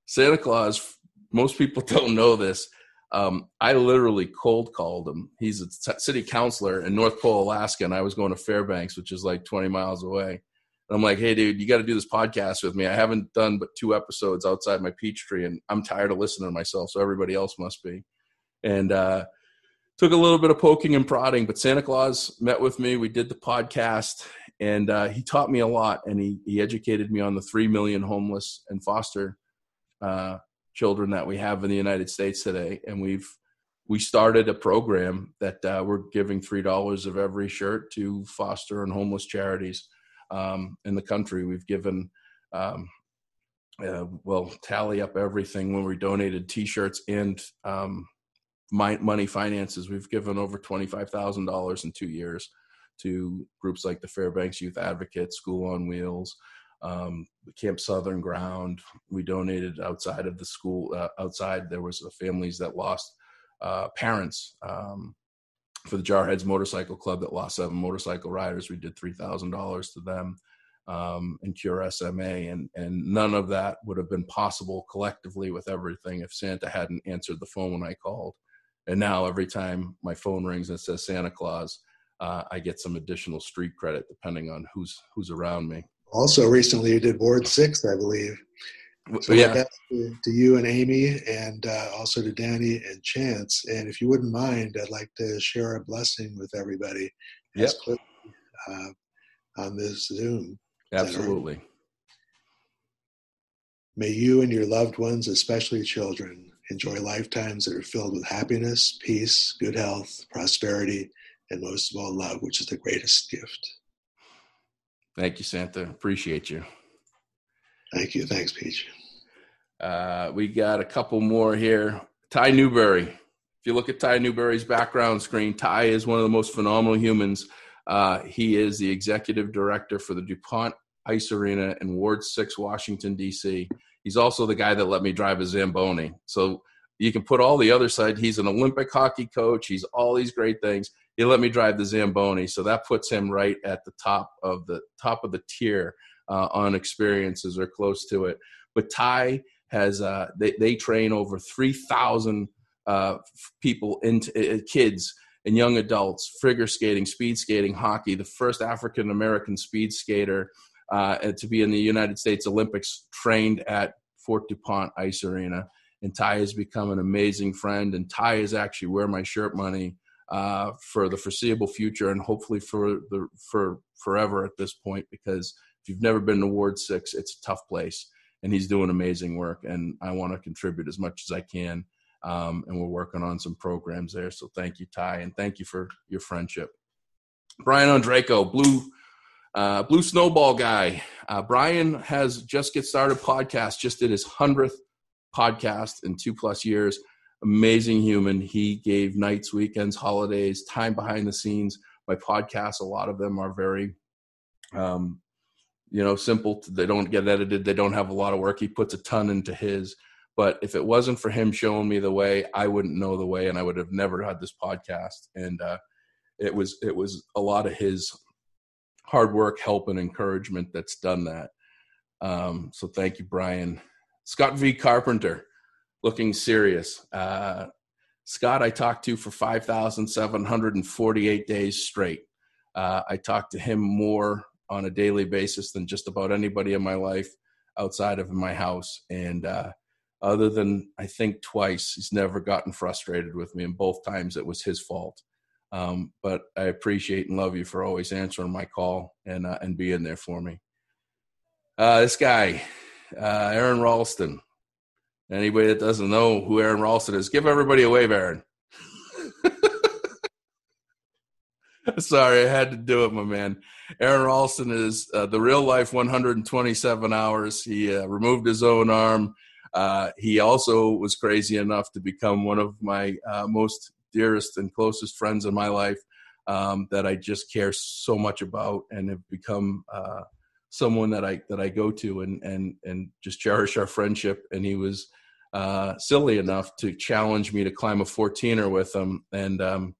Santa Claus, most people don't know this. Um, I literally cold called him. He's a t- city councilor in North Pole, Alaska, and I was going to Fairbanks, which is like 20 miles away. And I'm like, hey, dude, you got to do this podcast with me. I haven't done but two episodes outside my peach tree, and I'm tired of listening to myself, so everybody else must be. And uh, took a little bit of poking and prodding, but Santa Claus met with me. We did the podcast, and uh, he taught me a lot and he, he educated me on the 3 million homeless and foster uh, children that we have in the united states today and we've we started a program that uh, we're giving three dollars of every shirt to foster and homeless charities um, in the country we've given um, uh, well tally up everything when we donated T-shirts and um, my, money finances. We've given over twenty five thousand dollars in two years to groups like the Fairbanks Youth Advocate, School on Wheels, um, Camp Southern Ground. We donated outside of the school. Uh, outside there was families that lost uh, parents. Um, for the Jarheads Motorcycle Club that lost seven motorcycle riders, we did three thousand dollars to them um, and Cure SMA, and and none of that would have been possible collectively with everything if Santa hadn't answered the phone when I called. And now every time my phone rings and says Santa Claus, uh, I get some additional street credit depending on who's who's around me. Also, recently you did Ward Six, I believe. So yeah. To, to, you and Amy, and uh, also to Danny and Chance. And if you wouldn't mind, I'd like to share a blessing with everybody. Yep. Clip, uh, on this Zoom. Absolutely. May you and your loved ones, especially children, enjoy lifetimes that are filled with happiness, peace, good health, prosperity, and most of all, love, which is the greatest gift. Thank you, Santa. Appreciate you. Thank you. Thanks, Peach. Uh, we got a couple more here. Ty Newberry. If you look at Ty Newberry's background screen, Ty is one of the most phenomenal humans. Uh, he is the executive director for the DuPont Ice Arena in Ward 6, Washington, D.C. He's also the guy that let me drive a Zamboni. So you can put all the other side. He's an Olympic hockey coach. He's all these great things. He let me drive the Zamboni. So that puts him right at the top of the top of the tier uh, on experiences or close to it. But Ty has uh, they, they train over 3,000 uh, people into uh, kids and young adults, figure skating, speed skating, hockey, the first African American speed skater uh, to be in the United States Olympics, trained at Fort DuPont Ice Arena. And Ty has become an amazing friend. And Ty is actually where my shirt money uh, for the foreseeable future and hopefully for the for forever at this point. Because if you've never been to Ward Six, it's a tough place, and he's doing amazing work. And I want to contribute as much as I can. Um, and we're working on some programs there. So thank you, Ty, and thank you for your friendship. Brian Andreco, Blue uh, Blue Snowball guy. Uh, Brian has just get started podcast. Just did his hundredth podcast in two plus years. Amazing human. He gave nights, weekends, holidays, time behind the scenes. My podcasts, a lot of them are very, um, you know, simple. They don't get edited. They don't have a lot of work. He puts a ton into his. But if it wasn't for him showing me the way, I wouldn't know the way, and I would have never had this podcast. And uh, it was it was a lot of his hard work, help, and encouragement that's done that. Um, so thank you, Brian. Scott V. Carpenter, looking serious. Uh, Scott, I talked to for 5,748 days straight. Uh, I talked to him more on a daily basis than just about anybody in my life outside of my house. And uh, other than I think twice, he's never gotten frustrated with me, and both times it was his fault. Um, but I appreciate and love you for always answering my call and uh, and being there for me. Uh, this guy, uh, Aron Ralston. Anybody that doesn't know who Aron Ralston is, give everybody a wave, Aron. Sorry, I had to do it, my man. Aron Ralston is uh, the real life 127 hours. He uh, removed his own arm. Uh, he also was crazy enough to become one of my uh, most dearest and closest friends in my life um, that I just care so much about and have become uh, someone that I that I go to and and and just cherish our friendship. And he was uh, silly enough to challenge me to climb a 14er with him, and um,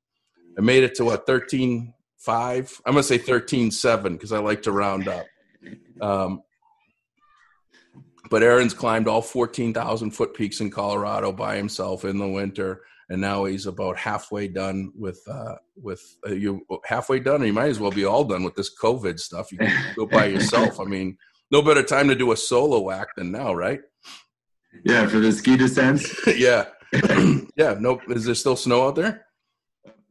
I made it to what 13 five. I'm gonna say 13 seven because I like to round up. Um, but Aron's climbed all 14,000 foot peaks in Colorado by himself in the winter and now he's about halfway done with uh, with uh, you halfway done. And you might as well be all done with this COVID stuff. You can go by yourself. I mean, no better time to do a solo act than now, right? Yeah, for the ski descents. yeah, yeah. No, is there still snow out there?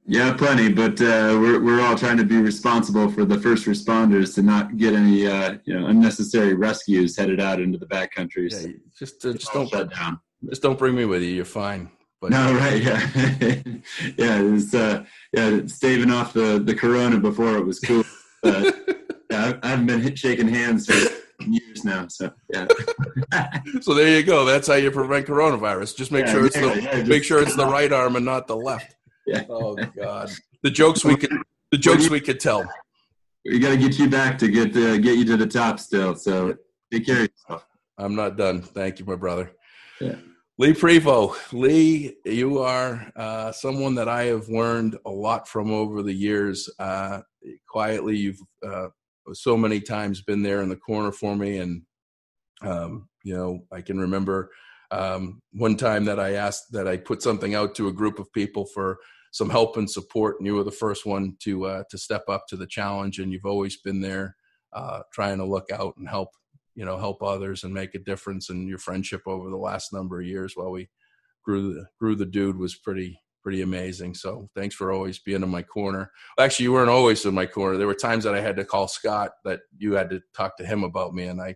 Yeah, plenty, but uh, we're we're all trying to be responsible for the first responders to not get any uh, you know unnecessary rescues headed out into the backcountry. Yeah, just uh, just don't shut down. Just don't bring me with you. You're fine. But no, right, yeah, yeah, it was uh, yeah, staving off the the corona before it was cool. Uh, yeah, I haven't been shaking hands for years now. So yeah. so there you go. That's how you prevent coronavirus. Just make Yeah, sure it's yeah, the make sure it's the right arm and not the left. Yeah. Oh God. The jokes we could the jokes we could tell. We got to get you back to get uh, get you to the top still. So take care of yourself. I'm not done. Thank you, my brother. Yeah. Lee Prevo. Lee, you are uh, someone that I have learned a lot from over the years. Uh, quietly, you've uh, so many times been there in the corner for me. And, um, you know, I can remember um, one time that I asked that I put something out to a group of people for some help and support. And you were the first one to, uh, to step up to the challenge. And you've always been there uh, trying to look out and help you know help others and make a difference in your friendship over the last number of years while we grew the grew the dude was pretty pretty amazing so thanks for always being in my corner actually you weren't always in my corner there were times that i had to call scott that you had to talk to him about me and i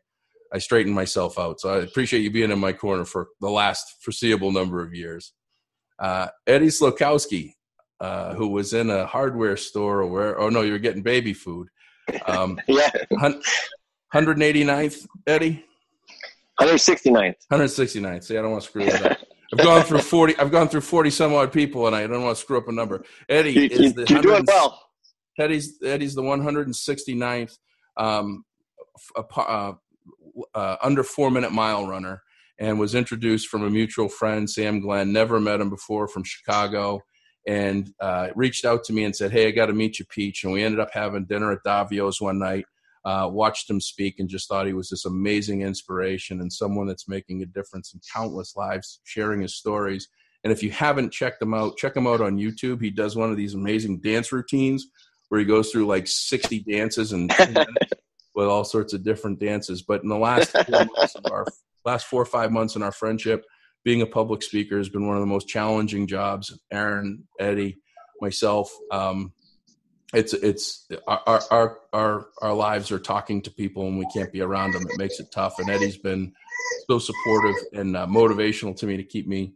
i straightened myself out so i appreciate you being in my corner for the last foreseeable number of years uh, eddie slowikowski uh, who was in a hardware store or where oh no you were getting baby food um, yeah. 189th, Eddie? 169th. 169th. See, I don't want to screw it up. I've gone through 40. I've gone through 40 some odd people, and I don't want to screw up a number. Eddie You- is the you're doing well. Eddie's Eddie's the 169th um, a- uh, uh, under four minute mile runner, and was introduced from a mutual friend, Sam Glenn. Never met him before from Chicago, and uh, reached out to me and said, "Hey, I got to meet you, Peach." And we ended up having dinner at Davio's one night. Uh, watched him speak and just thought he was this amazing inspiration and someone that's making a difference in countless lives, sharing his stories. And if you haven't checked him out, check him out on YouTube. He does one of these amazing dance routines where he goes through like 60 dances and with all sorts of different dances. But in the last four months of our last four or five months in our friendship, being a public speaker has been one of the most challenging jobs. Aron, Eddie, myself, um, it's it's our, our our our lives are talking to people and we can't be around them. It makes it tough. And Eddie's been so supportive and uh, motivational to me to keep me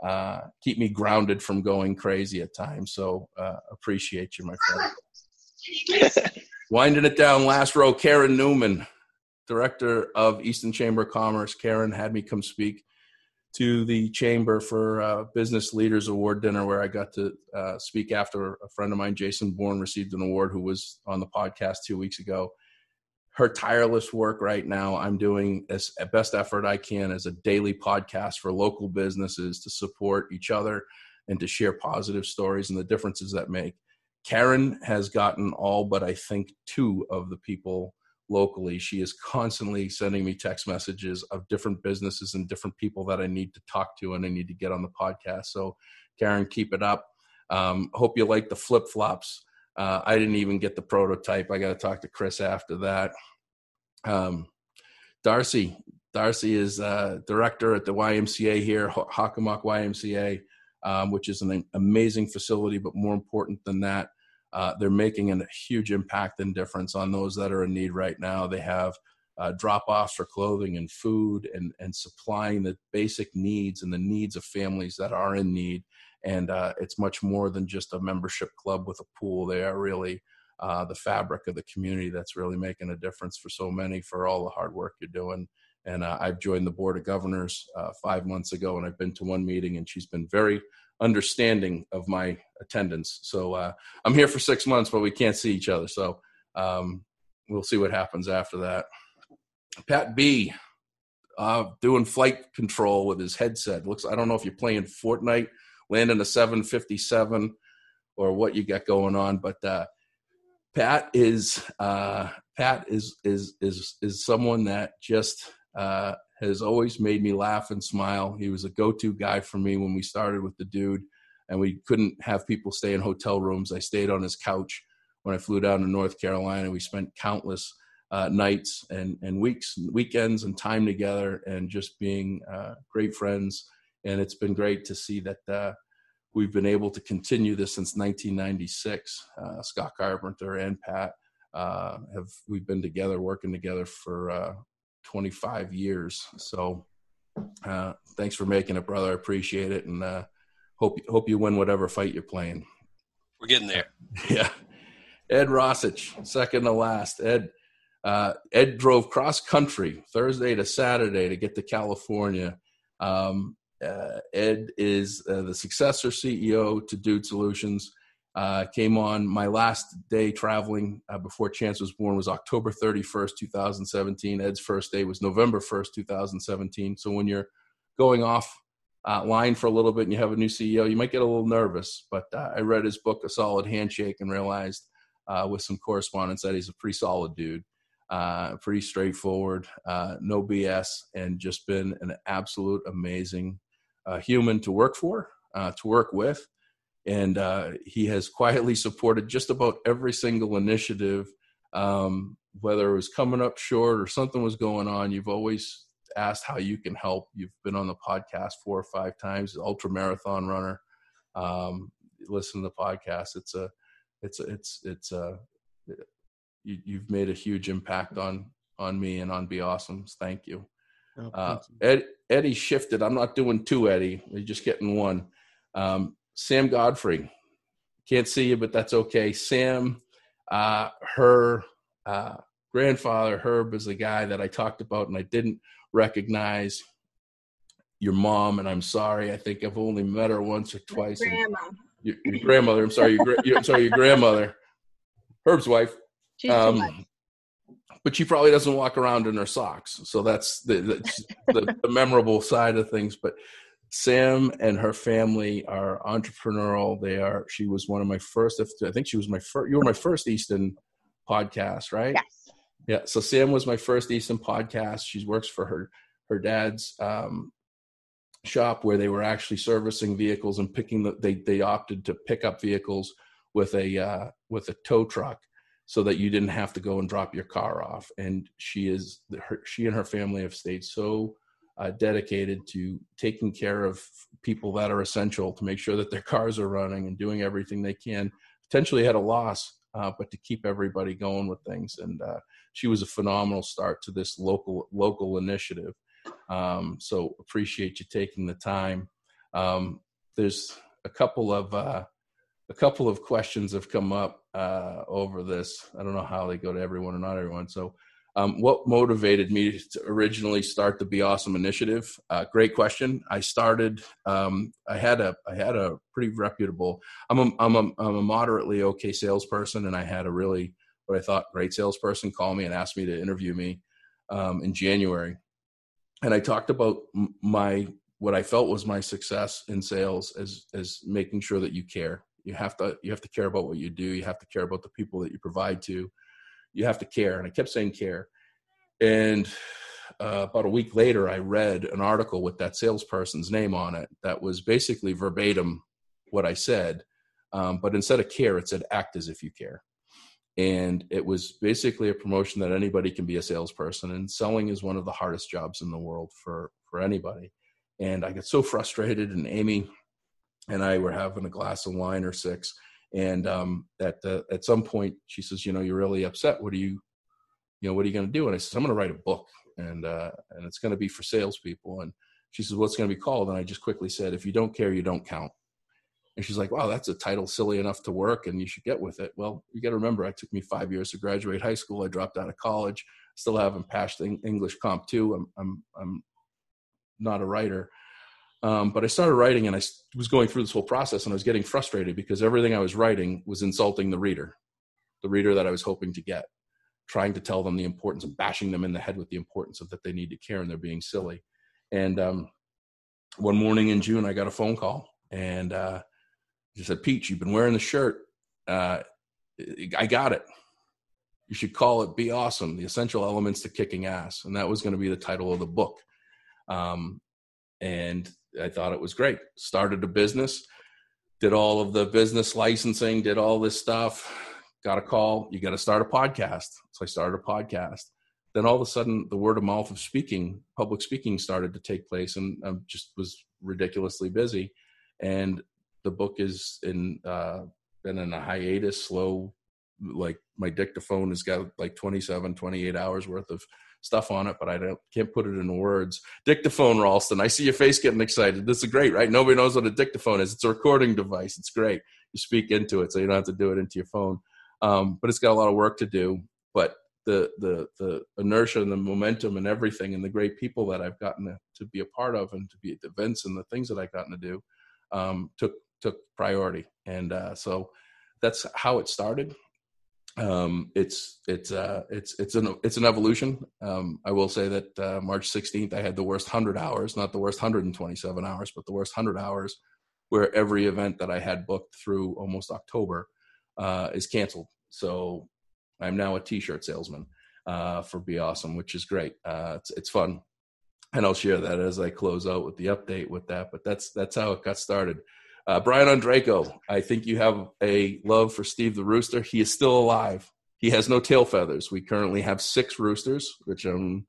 uh, keep me grounded from going crazy at times. So uh, appreciate you, my friend. Winding it down, last row, Karen Newman, director of Easton Chamber of Commerce. Karen had me come speak to the chamber for uh, business leaders award dinner where i got to uh, speak after a friend of mine jason bourne received an award who was on the podcast two weeks ago. Her tireless work right now i'm doing as best effort i can as a daily podcast for local businesses to support each other and to share positive stories and the differences that make. Karen has gotten all but i think two of the people locally. She is constantly sending me text messages of different businesses and different people that I need to talk to and I need to get on the podcast. So, Karen, keep it up. Um, hope you like the flip flops. Uh, I didn't even get the prototype. I got to talk to Chris after that. Um, Darcy, Darcy is uh, director at the YMCA here, Hockomock YMCA, um, which is an amazing facility. But more important than that, uh, they're making a huge impact and difference on those that are in need right now. They have uh, drop offs for clothing and food and, and supplying the basic needs and the needs of families that are in need. And uh, it's much more than just a membership club with a pool. They are really uh, the fabric of the community that's really making a difference for so many for all the hard work you're doing. And uh, I've joined the board of governors uh, five months ago, and I've been to one meeting, and she's been very understanding of my attendance. So uh, I'm here for six months, but we can't see each other. So um, we'll see what happens after that. Pat B, uh, doing flight control with his headset. Looks. I don't know if you're playing Fortnite, landing a 757, or what you got going on, but uh, Pat is uh, Pat is is is is someone that just uh, has always made me laugh and smile. He was a go-to guy for me when we started with the dude, and we couldn't have people stay in hotel rooms. I stayed on his couch when I flew down to North Carolina. We spent countless uh, nights and and weeks, weekends, and time together, and just being uh, great friends. And it's been great to see that uh, we've been able to continue this since 1996. Uh, Scott Carpenter and Pat uh, have we've been together, working together for uh, 25 years. So uh, thanks for making it, brother. I appreciate it, and uh, hope hope you win whatever fight you're playing. We're getting there. Yeah, Ed Roshitsh, second to last. Ed, Uh, Ed drove cross country Thursday to Saturday to get to California. Um, uh, Ed is uh, the successor CEO to Dude Solutions. Uh, came on my last day traveling uh, before Chance was born was October 31st, 2017. Ed's first day was November 1st, 2017. So when you're going off uh, line for a little bit and you have a new CEO, you might get a little nervous. But uh, I read his book, A Solid Handshake, and realized uh, with some correspondence that he's a pretty solid dude, uh, pretty straightforward, no BS, and just been an absolute amazing human to work for, to work with and uh, he has quietly supported just about every single initiative um, whether it was coming up short or something was going on you've always asked how you can help. You've been on the podcast four or five times ultra marathon runner. Um, listen to the podcast. It's a it's a, it's it's a you, you've made a huge impact on on me and on be awesome thank you. Oh, uh, Ed, eddie shifted. I'm not doing two eddie. We're just getting one. Um, Sam Godfrey. Can't see you, but that's okay. Sam, uh, her uh, grandfather, Herb, is the guy that I talked about, and I didn't recognize your mom, and I'm sorry. I think I've only met her once or twice. grandma. Your, your, grandmother. I'm sorry. Your, your, I'm sorry. Your grandmother, Herb's wife. Um, but she probably doesn't walk around in her socks, so that's the, the, the, the memorable side of things. But Sam and her family are entrepreneurial. They are. She was one of my first. I think she was my first. You were my first Easton podcast, right? Yes. Yeah. So Sam was my first Easton podcast. She works for her her dad's um, shop where they were actually servicing vehicles and picking the. They they opted to pick up vehicles with a uh, with a tow truck so that you didn't have to go and drop your car off. And she is her, she and her family have stayed so uh, dedicated to taking care of people that are essential to make sure that their cars are running and doing everything they can. Potentially had a loss, uh, but to keep everybody going with things. And uh, she was a phenomenal start to this local local initiative. Um, so appreciate you taking the time. Um, there's a couple of uh, a couple of questions have come up uh, over this. I don't know how they go to everyone or not everyone. So um, what motivated me to originally start the Be Awesome initiative? Uh, great question. I started. Um, I had a. I had a pretty reputable. I'm a. I'm a. I'm a moderately okay salesperson, and I had a really what I thought great salesperson call me and ask me to interview me um, in January, and I talked about my what I felt was my success in sales as as making sure that you care. You have to. You have to care about what you do. You have to care about the people that you provide to you have to care. And I kept saying care. And uh, about a week later, I read an article with that salesperson's name on it that was basically verbatim what I said. Um, but instead of care, it said act as if you care. And it was basically a promotion that anybody can be a salesperson. And selling is one of the hardest jobs in the world for, for anybody. And I got so frustrated, and Amy and I were having a glass of wine or six and um, at at some point, she says, "You know, you're really upset. What are you, you know, what are you going to do?" And I said, "I'm going to write a book, and uh, and it's going to be for salespeople." And she says, "What's going to be called?" And I just quickly said, "If you don't care, you don't count." And she's like, "Wow, that's a title silly enough to work, and you should get with it." Well, you got to remember, it took me five years to graduate high school. I dropped out of college. Still haven't passed English Comp two. I'm I'm I'm not a writer. Um, but I started writing and I was going through this whole process and I was getting frustrated because everything I was writing was insulting the reader, the reader that I was hoping to get, trying to tell them the importance and bashing them in the head with the importance of that they need to care and they're being silly. And um, one morning in June, I got a phone call and uh, she said, Pete, you've been wearing the shirt. Uh, I got it. You should call it Be Awesome, the essential elements to kicking ass. And that was going to be the title of the book. Um, and I thought it was great. Started a business, did all of the business licensing, did all this stuff. Got a call, you got to start a podcast. So I started a podcast. Then all of a sudden, the word of mouth of speaking, public speaking, started to take place, and I just was ridiculously busy. And the book is in uh, been in a hiatus, slow. Like my dictaphone has got like 27, 28 hours worth of stuff on it, but I don't can't put it in words. Dictaphone, Ralston. I see your face getting excited. This is great, right? Nobody knows what a dictaphone is. It's a recording device. It's great. You speak into it, so you don't have to do it into your phone. Um, but it's got a lot of work to do. But the the the inertia and the momentum and everything and the great people that I've gotten to, to be a part of and to be at events and the things that I've gotten to do um, took took priority. And uh, so that's how it started. Um, it's it's uh, it's it's an it's an evolution. Um, I will say that uh, March 16th I had the worst hundred hours, not the worst 127 hours, but the worst hundred hours, where every event that I had booked through almost October uh, is canceled. So I'm now a T-shirt salesman uh, for Be Awesome, which is great. Uh, it's it's fun, and I'll share that as I close out with the update with that. But that's that's how it got started. Uh, Brian Ondrako, I think you have a love for Steve the Rooster. He is still alive. He has no tail feathers. We currently have six roosters, which I'm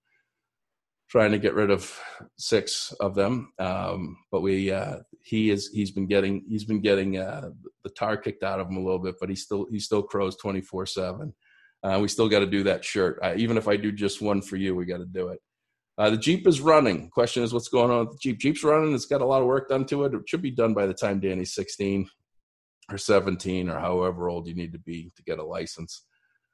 trying to get rid of six of them. Um, but we uh, he is he's been getting he's been getting uh, the tar kicked out of him a little bit, but he still he still crows twenty four seven. Uh, we still got to do that shirt. Even if I do just one for you, we got to do it. Uh, the Jeep is running. Question is, what's going on with the Jeep? Jeep's running. It's got a lot of work done to it. It should be done by the time Danny's 16 or 17 or however old you need to be to get a license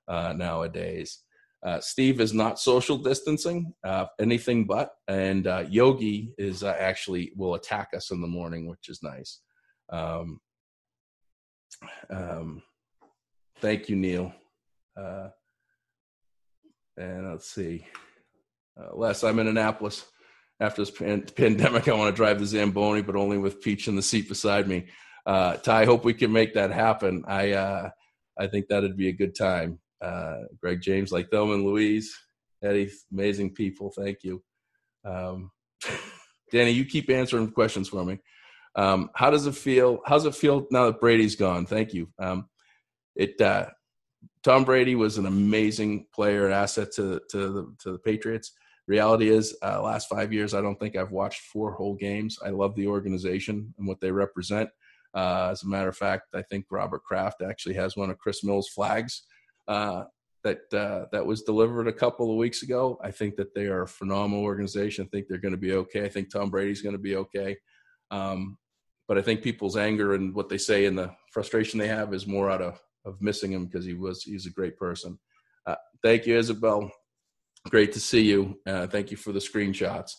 uh, nowadays. Uh, Steve is not social distancing, uh, anything but. And uh, Yogi is actually will attack us in the morning, which is nice. Um, um, thank you, Neil. Uh, and let's see. Uh, Les, I'm in Annapolis. After this pan- pandemic, I want to drive the Zamboni, but only with Peach in the seat beside me. Uh, Ty, I hope we can make that happen. I uh, I think that'd be a good time. Uh, Greg James, like Thelma and Louise, Eddie, amazing people. Thank you. Um, Danny, you keep answering questions for me. Um, how does it feel? How's it feel now that Brady's gone? Thank you. Um, it uh, Tom Brady was an amazing player asset to to the, to the Patriots. Reality is, uh, last five years, I don't think I've watched four whole games. I love the organization and what they represent. Uh, as a matter of fact, I think Robert Kraft actually has one of Chris Mills' flags uh, that uh, that was delivered a couple of weeks ago. I think that they are a phenomenal organization. I think they're going to be okay. I think Tom Brady's going to be okay. Um, but I think people's anger and what they say and the frustration they have is more out of of missing him because he was he's a great person. Uh, thank you, Isabel. Great to see you. Uh, thank you for the screenshots.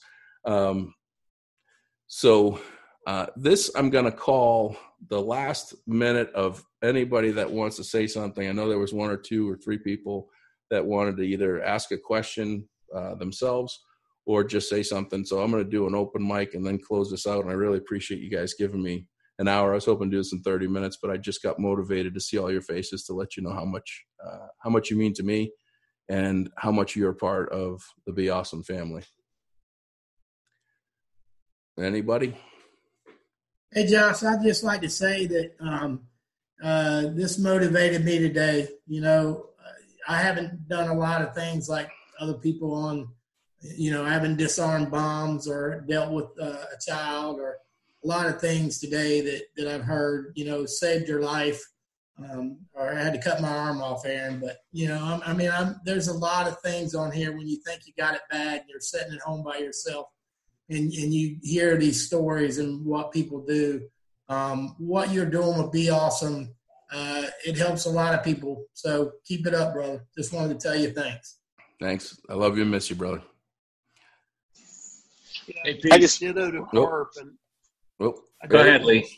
Um, so uh, this I'm going to call the last minute of anybody that wants to say something. I know there was one or two or three people that wanted to either ask a question uh, themselves or just say something. So I'm going to do an open mic and then close this out. And I really appreciate you guys giving me an hour. I was hoping to do this in 30 minutes, but I just got motivated to see all your faces to let you know how much uh, how much you mean to me and how much you're a part of the Be Awesome family. Anybody? Hey, Josh, I'd just like to say that um, uh, this motivated me today. You know, I haven't done a lot of things like other people on, you know, I haven't disarmed bombs or dealt with uh, a child or a lot of things today that, that I've heard, you know, saved your life. Um, or I had to cut my arm off, Aron. But you know, I'm, i mean, I'm, there's a lot of things on here when you think you got it bad, and you're sitting at home by yourself, and and you hear these stories and what people do. Um, what you're doing would be awesome. Uh, it helps a lot of people. So keep it up, brother. Just wanted to tell you thanks. Thanks. I love you and miss you, brother. Yeah, hey, I just ditto to Carp and well, go ahead, Lee.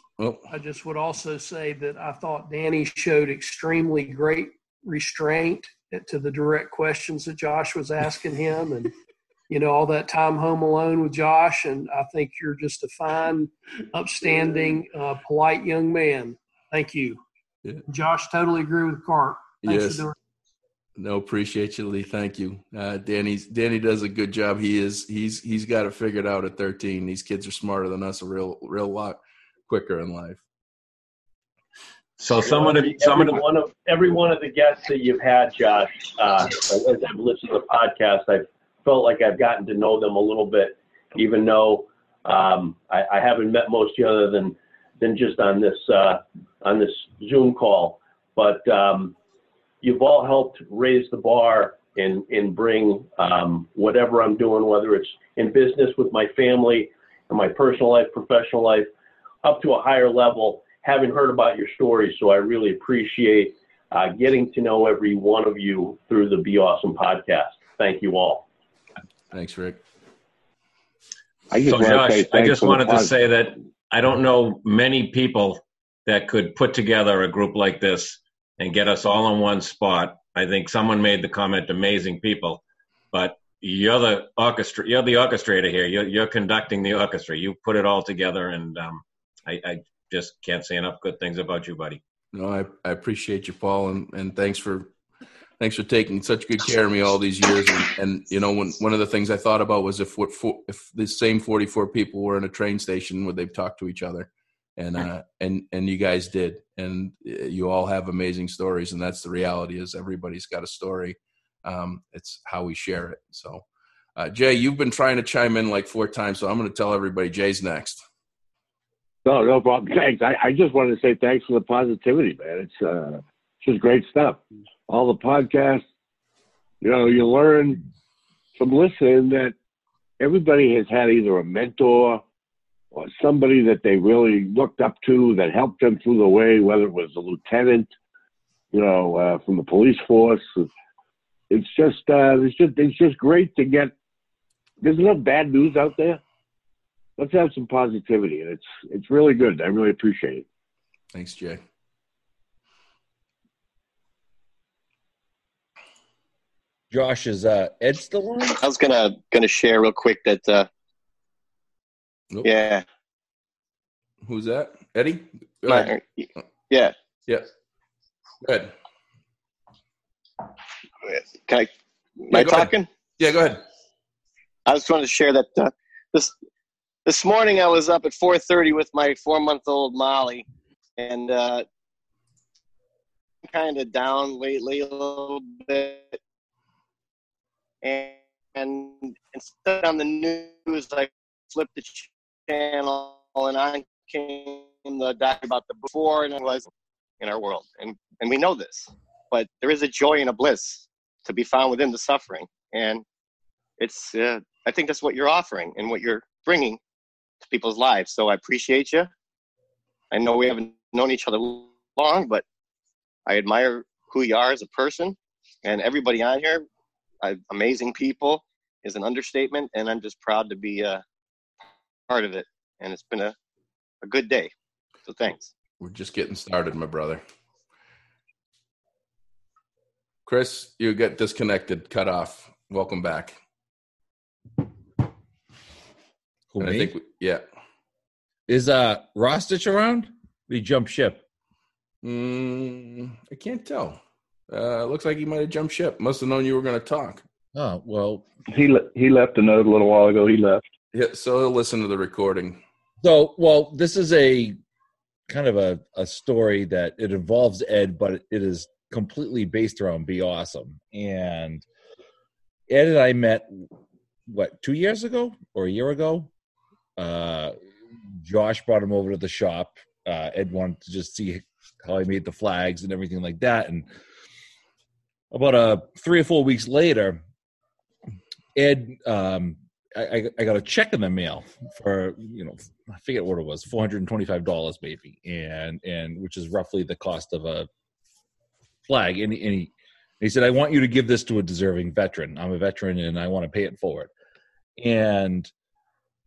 I just would also say that I thought Danny showed extremely great restraint to the direct questions that Josh was asking him, and you know all that time home alone with Josh. And I think you're just a fine, upstanding, uh, polite young man. Thank you, yeah. Josh. Totally agree with Carp. Thanks yes. No, appreciate you, Lee. Thank you. Uh, Danny's Danny does a good job. He is he's he's got it figured out at 13. These kids are smarter than us a real real lot quicker in life. So some of the some every of the, one of every one of the guests that you've had, Josh, uh, as I've listened to the podcast, I've felt like I've gotten to know them a little bit, even though um, I, I, haven't met most of you other than than just on this uh, on this Zoom call. But um, you've all helped raise the bar and, and bring um, whatever I'm doing, whether it's in business with my family and my personal life, professional life, up to a higher level, having heard about your stories. So I really appreciate uh, getting to know every one of you through the Be Awesome podcast. Thank you all. Thanks, Rick. I just so want Josh, to say I just wanted to say that I don't know many people that could put together a group like this and get us all in one spot. I think someone made the comment, "Amazing people," but you're the orchestra. You're the orchestrator here. You're, you're conducting the orchestra. You put it all together, and um, I, I just can't say enough good things about you, buddy. No, I, I appreciate you, Paul, and, and thanks for thanks for taking such good care of me all these years. And, and you know, when one of the things I thought about was if if the same forty four people were in a train station, would they talk to each other? And uh, and and you guys did, and uh, you all have amazing stories, and that's the reality. Is everybody's got a story. Um, it's how we share it. So, uh, Jay, you've been trying to chime in like four times, so I'm going to tell everybody Jay's next. No, no problem. Thanks. I, I just wanted to say thanks for the positivity, man. It's uh, it's just great stuff. All the podcasts, you know, you learn from listening that everybody has had either a mentor or somebody that they really looked up to that helped them through the way, whether it was a lieutenant, you know, uh, from the police force. It's just, uh, it's just, it's just great to get. There's enough bad news out there let's have some positivity and it's it's really good i really appreciate it thanks jay josh is uh ed still on i was gonna gonna share real quick that uh nope. yeah. Who's that? Eddie? My, yeah. Yeah. Good can i am i talking ahead. yeah go ahead. I just wanted to share that uh, this this morning I was up at 4:30 with my four-month-old Molly, and uh, kind of down lately a little bit. And, and instead on the news, I flipped the channel, and on came the doc about the before and it was in our world, and and we know this, but there is a joy and a bliss to be found within the suffering, and it's uh, I think that's what you're offering and what you're bringing to people's lives. So I appreciate you. I know we haven't known each other long, but I admire who you are as a person and everybody on here. I, amazing people is an understatement, and I'm just proud to be a part of it. And it's been a, a good day. So thanks. We're just getting started, my brother. Chris, you get disconnected, cut off. Welcome back. Who, And I me? think, we- yeah. Is uh Roshitsh around? He jump ship. Mm, I can't tell. Uh, looks like he might have jumped ship. Must have known you were going to talk. Oh well, He le- he left a note a little while ago. He left. Yeah, so he'll listen to the recording. So, well, this is a kind of a, a story that it involves Ed, but it is completely based around Be Awesome. And Ed and I met, what, two years ago or a year ago? Uh, Josh brought him over to the shop. Uh, Ed wanted to just see how I made the flags and everything like that. And about uh, three or four weeks later, Ed, um, I, I, got a check in the mail for you know I forget what it was four hundred and twenty five dollars maybe. And and which is roughly the cost of a flag. And, and he, he said I want you to give this to a deserving veteran. I'm a veteran and I want to pay it forward. And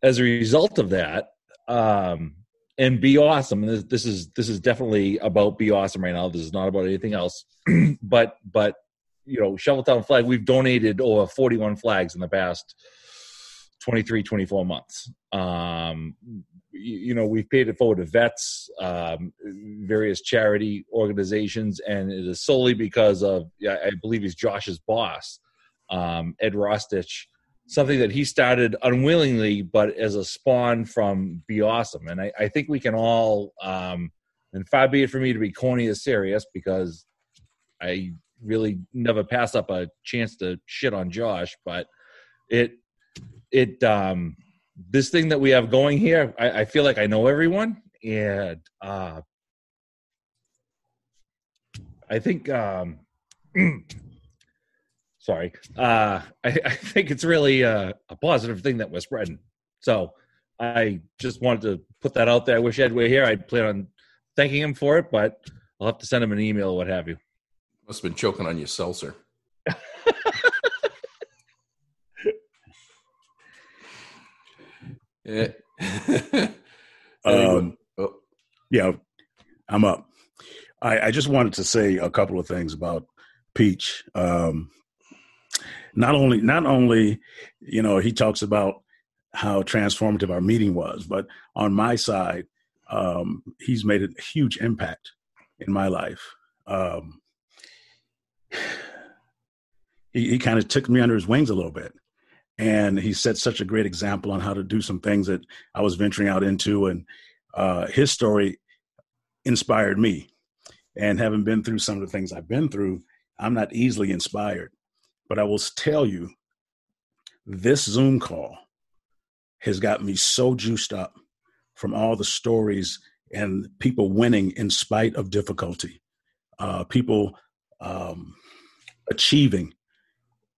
as a result of that um and be awesome and this, this is this is definitely about be awesome right now. This is not about anything else. But but you know shoveltown flag we've donated over 41 flags in the past 23 24 months. Um you, you know we've paid it forward to vets um various charity organizations and it is solely because of i believe he's josh's boss um ed Roshitsh something that he started unwillingly but as a spawn from be awesome. And i, I think we can all um and far be it for me to be corny as serious because i really never pass up a chance to shit on josh but it it um this thing that we have going here i, I feel like i know everyone. And uh i think um sorry uh I, I think it's really uh, a positive thing that we're spreading. So i just wanted to put that out there. I wish ed were here. I'd plan on thanking him for it but i'll have to send him an email or what have you. Must have been choking on your seltzer. Yeah. Um, yeah, I'm up. I, I just wanted to say a couple of things about Peach. Um, not only, not only, you know, he talks about how transformative our meeting was, but on my side, um, he's made a huge impact in my life. Um, he, he kind of took me under his wings a little bit. And he set such a great example on how to do some things that I was venturing out into. And uh, his story inspired me. And having been through some of the things I've been through, I'm not easily inspired. But I will tell you, this Zoom call has got me so juiced up from all the stories and people winning in spite of difficulty, uh, people um, achieving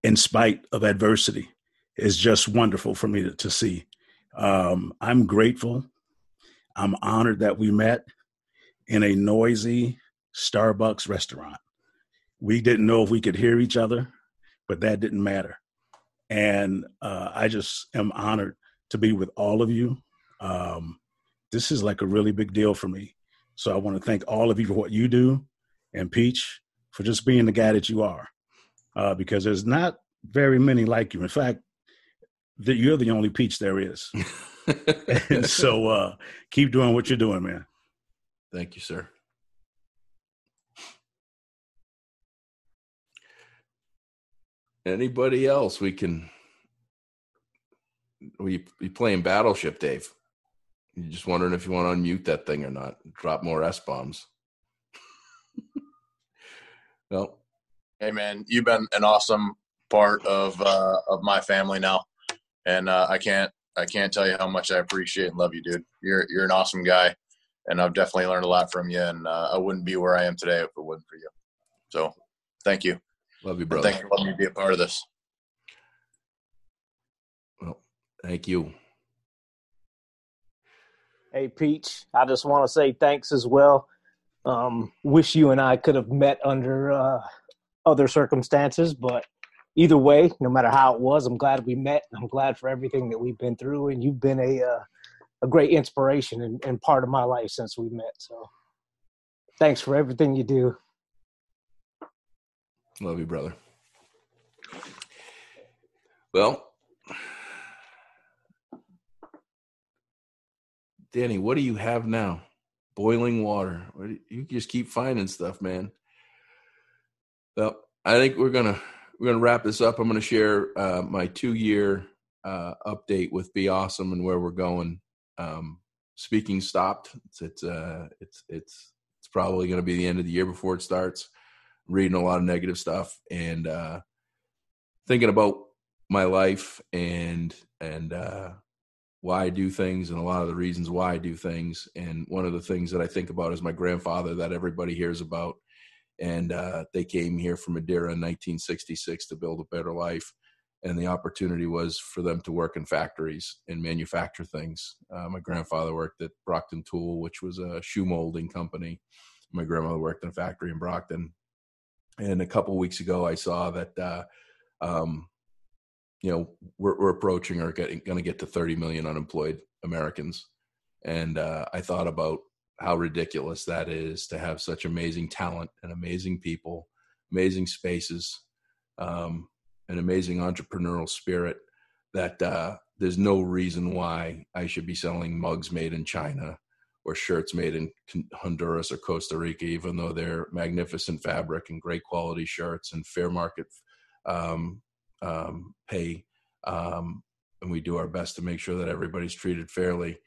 in spite of adversity is just wonderful for me to, to see. Um, I'm grateful. I'm honored that we met in a noisy Starbucks restaurant. We didn't know if we could hear each other, but that didn't matter. And uh, I just am honored to be with all of you. Um, this is like a really big deal for me. So I want to thank all of you for what you do, and Peach for just being the guy that you are, uh, because there's not very many like you. In fact, that you're the only Peach there is. and so uh, keep doing what you're doing, man. Thank you, sir. Anybody else we can? We you playing Battleship, Dave? You're just wondering if you want to unmute that thing or not. Drop more S bombs. well, hey man, you've been an awesome part of uh, of my family now, and uh, I can't I can't tell you how much I appreciate and love you, dude. You're you're an awesome guy, and I've definitely learned a lot from you. And uh, I wouldn't be where I am today if it wasn't for you. So, thank you. Love you, And brother. Thank you for letting me be a part of this. Well, thank you. Hey, Peach, I just want to say thanks as well. Um, wish you and I could have met under uh, other circumstances, but either way, no matter how it was, I'm glad we met. I'm glad for everything that we've been through, and you've been a uh, a great inspiration and, and part of my life since we met. So, thanks for everything you do. Love you, brother. Well, Danny, what do you have now? Boiling water. You just keep finding stuff, man. Well, I think we're gonna we're gonna wrap this up. I'm gonna share uh, my two year uh, update with Be Awesome and where we're going. Um, speaking stopped. It's it's uh, it's it's it's probably gonna be the end of the year before it starts. Reading a lot of negative stuff and uh, thinking about my life and and uh, why I do things and a lot of the reasons why I do things. And one of the things that I think about is my grandfather that everybody hears about. And uh, they came here from Madeira in 1966 to build a better life. And the opportunity was for them to work in factories and manufacture things. Uh, my grandfather worked at Brockton Tool, which was a shoe molding company. My grandmother worked in a factory in Brockton. And a couple weeks ago, I saw that uh, um, you know we're, we're approaching or going to get to 30 million unemployed americans and uh, i thought about how ridiculous that is to have such amazing talent and amazing people amazing spaces um, an amazing entrepreneurial spirit that uh, there's no reason why i should be selling mugs made in china or shirts made in honduras or costa rica even though they're magnificent fabric and great quality shirts and fair market um, um, pay, um, and we do our best to make sure that everybody's treated fairly.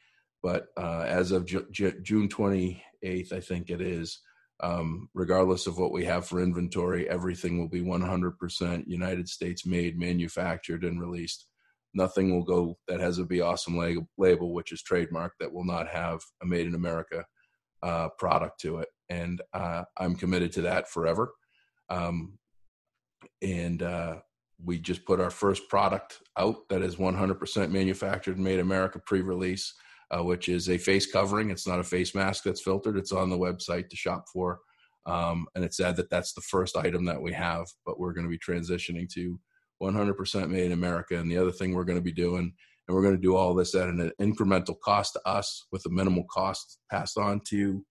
But uh, as of Ju- Ju- June 28th, I think it is, um, regardless of what we have for inventory, everything will be 100% United States made, manufactured, and released. Nothing will go that has a Be Awesome label, which is trademark, that will not have a Made in America uh, product to it. And uh, I'm committed to that forever. Um, and uh, we just put our first product out that is 100% manufactured made America pre-release, uh, which is a face covering. It's not a face mask that's filtered. It's on the website to shop for. Um, and it said that that's the first item that we have, but we're going to be transitioning to 100% made in America. And the other thing we're going to be doing, and we're going to do all this at an incremental cost to us with a minimal cost passed on to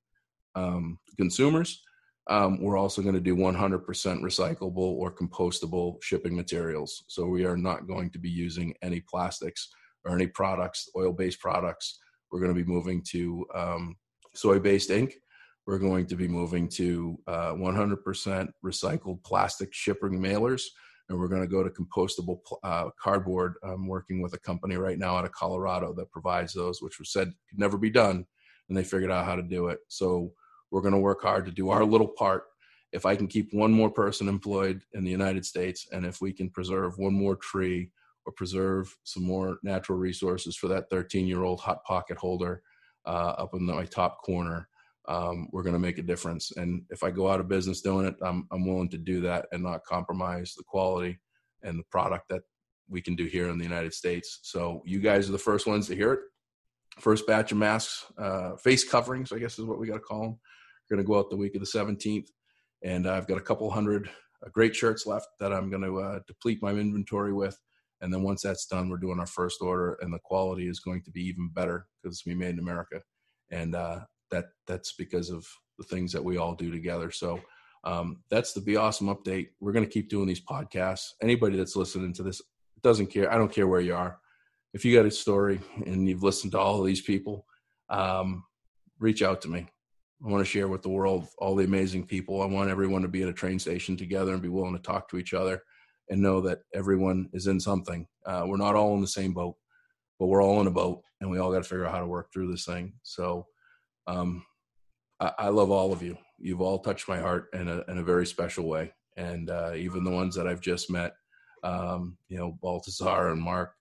um, consumers. Um, we're also going to do 100% recyclable or compostable shipping materials. So we are not going to be using any plastics or any products, oil based products. We're going to be moving to um, soy based ink. We're going to be moving to uh, 100% recycled plastic shipping mailers. And we're going to go to compostable uh, cardboard. I'm working with a company right now out of Colorado that provides those, which was said could never be done. And they figured out how to do it. So we're going to work hard to do our little part. If I can keep one more person employed in the United States, and if we can preserve one more tree or preserve some more natural resources for that 13 year old hot pocket holder uh, up in my top corner, um, we're going to make a difference. And if I go out of business doing it, I'm, I'm willing to do that and not compromise the quality and the product that we can do here in the United States. So you guys are the first ones to hear it. First batch of masks, uh, face coverings, I guess is what we got to call them. We're going to go out the week of the 17th. And I've got a couple hundred uh, great shirts left that I'm going to uh, deplete my inventory with. And then once that's done, we're doing our first order, and the quality is going to be even better because we made in America, and uh, that that's because of the things that we all do together. So um, that's the Be Awesome update. We're going to keep doing these podcasts. Anybody that's listening to this doesn't care. I don't care where you are. If you got a story and you've listened to all of these people, um, reach out to me. I want to share with the world all the amazing people. I want everyone to be at a train station together and be willing to talk to each other and know that everyone is in something. Uh, we're not all in the same boat, but we're all in a boat, and we all got to figure out how to work through this thing. So, um, I, I, love all of you. You've all touched my heart in a, in a very special way, and uh, even the ones that I've just met, um, you know, Baltazar and Mark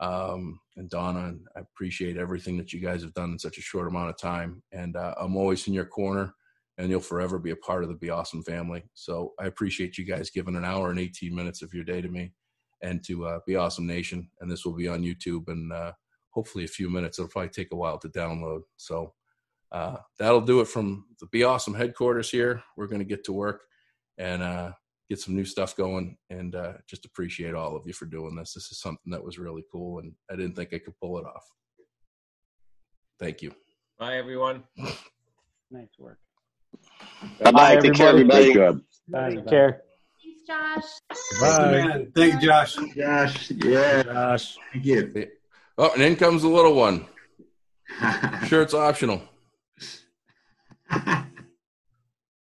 um, and Donna. And I appreciate everything that you guys have done in such a short amount of time, and uh, I'm always in your corner and you'll forever be a part of the Be Awesome family. So I appreciate you guys giving an hour and 18 minutes of your day to me and to uh, Be Awesome Nation. And this will be on YouTube and uh, hopefully a few minutes. It'll probably take a while to download. So uh, that'll do it from the Be Awesome headquarters here. We're going to get to work and uh, get some new stuff going and uh, just appreciate all of you for doing this. This is something that was really cool and I didn't think I could pull it off. Thank you. Bye, everyone. nice work. Bye. Bye. Take care, everybody. Good. Bye. Take care. Thanks, Josh. Bye. Thank you, Josh. Josh. Yeah. Josh. Thank you. Oh, and in comes the little one. Sure, it's optional.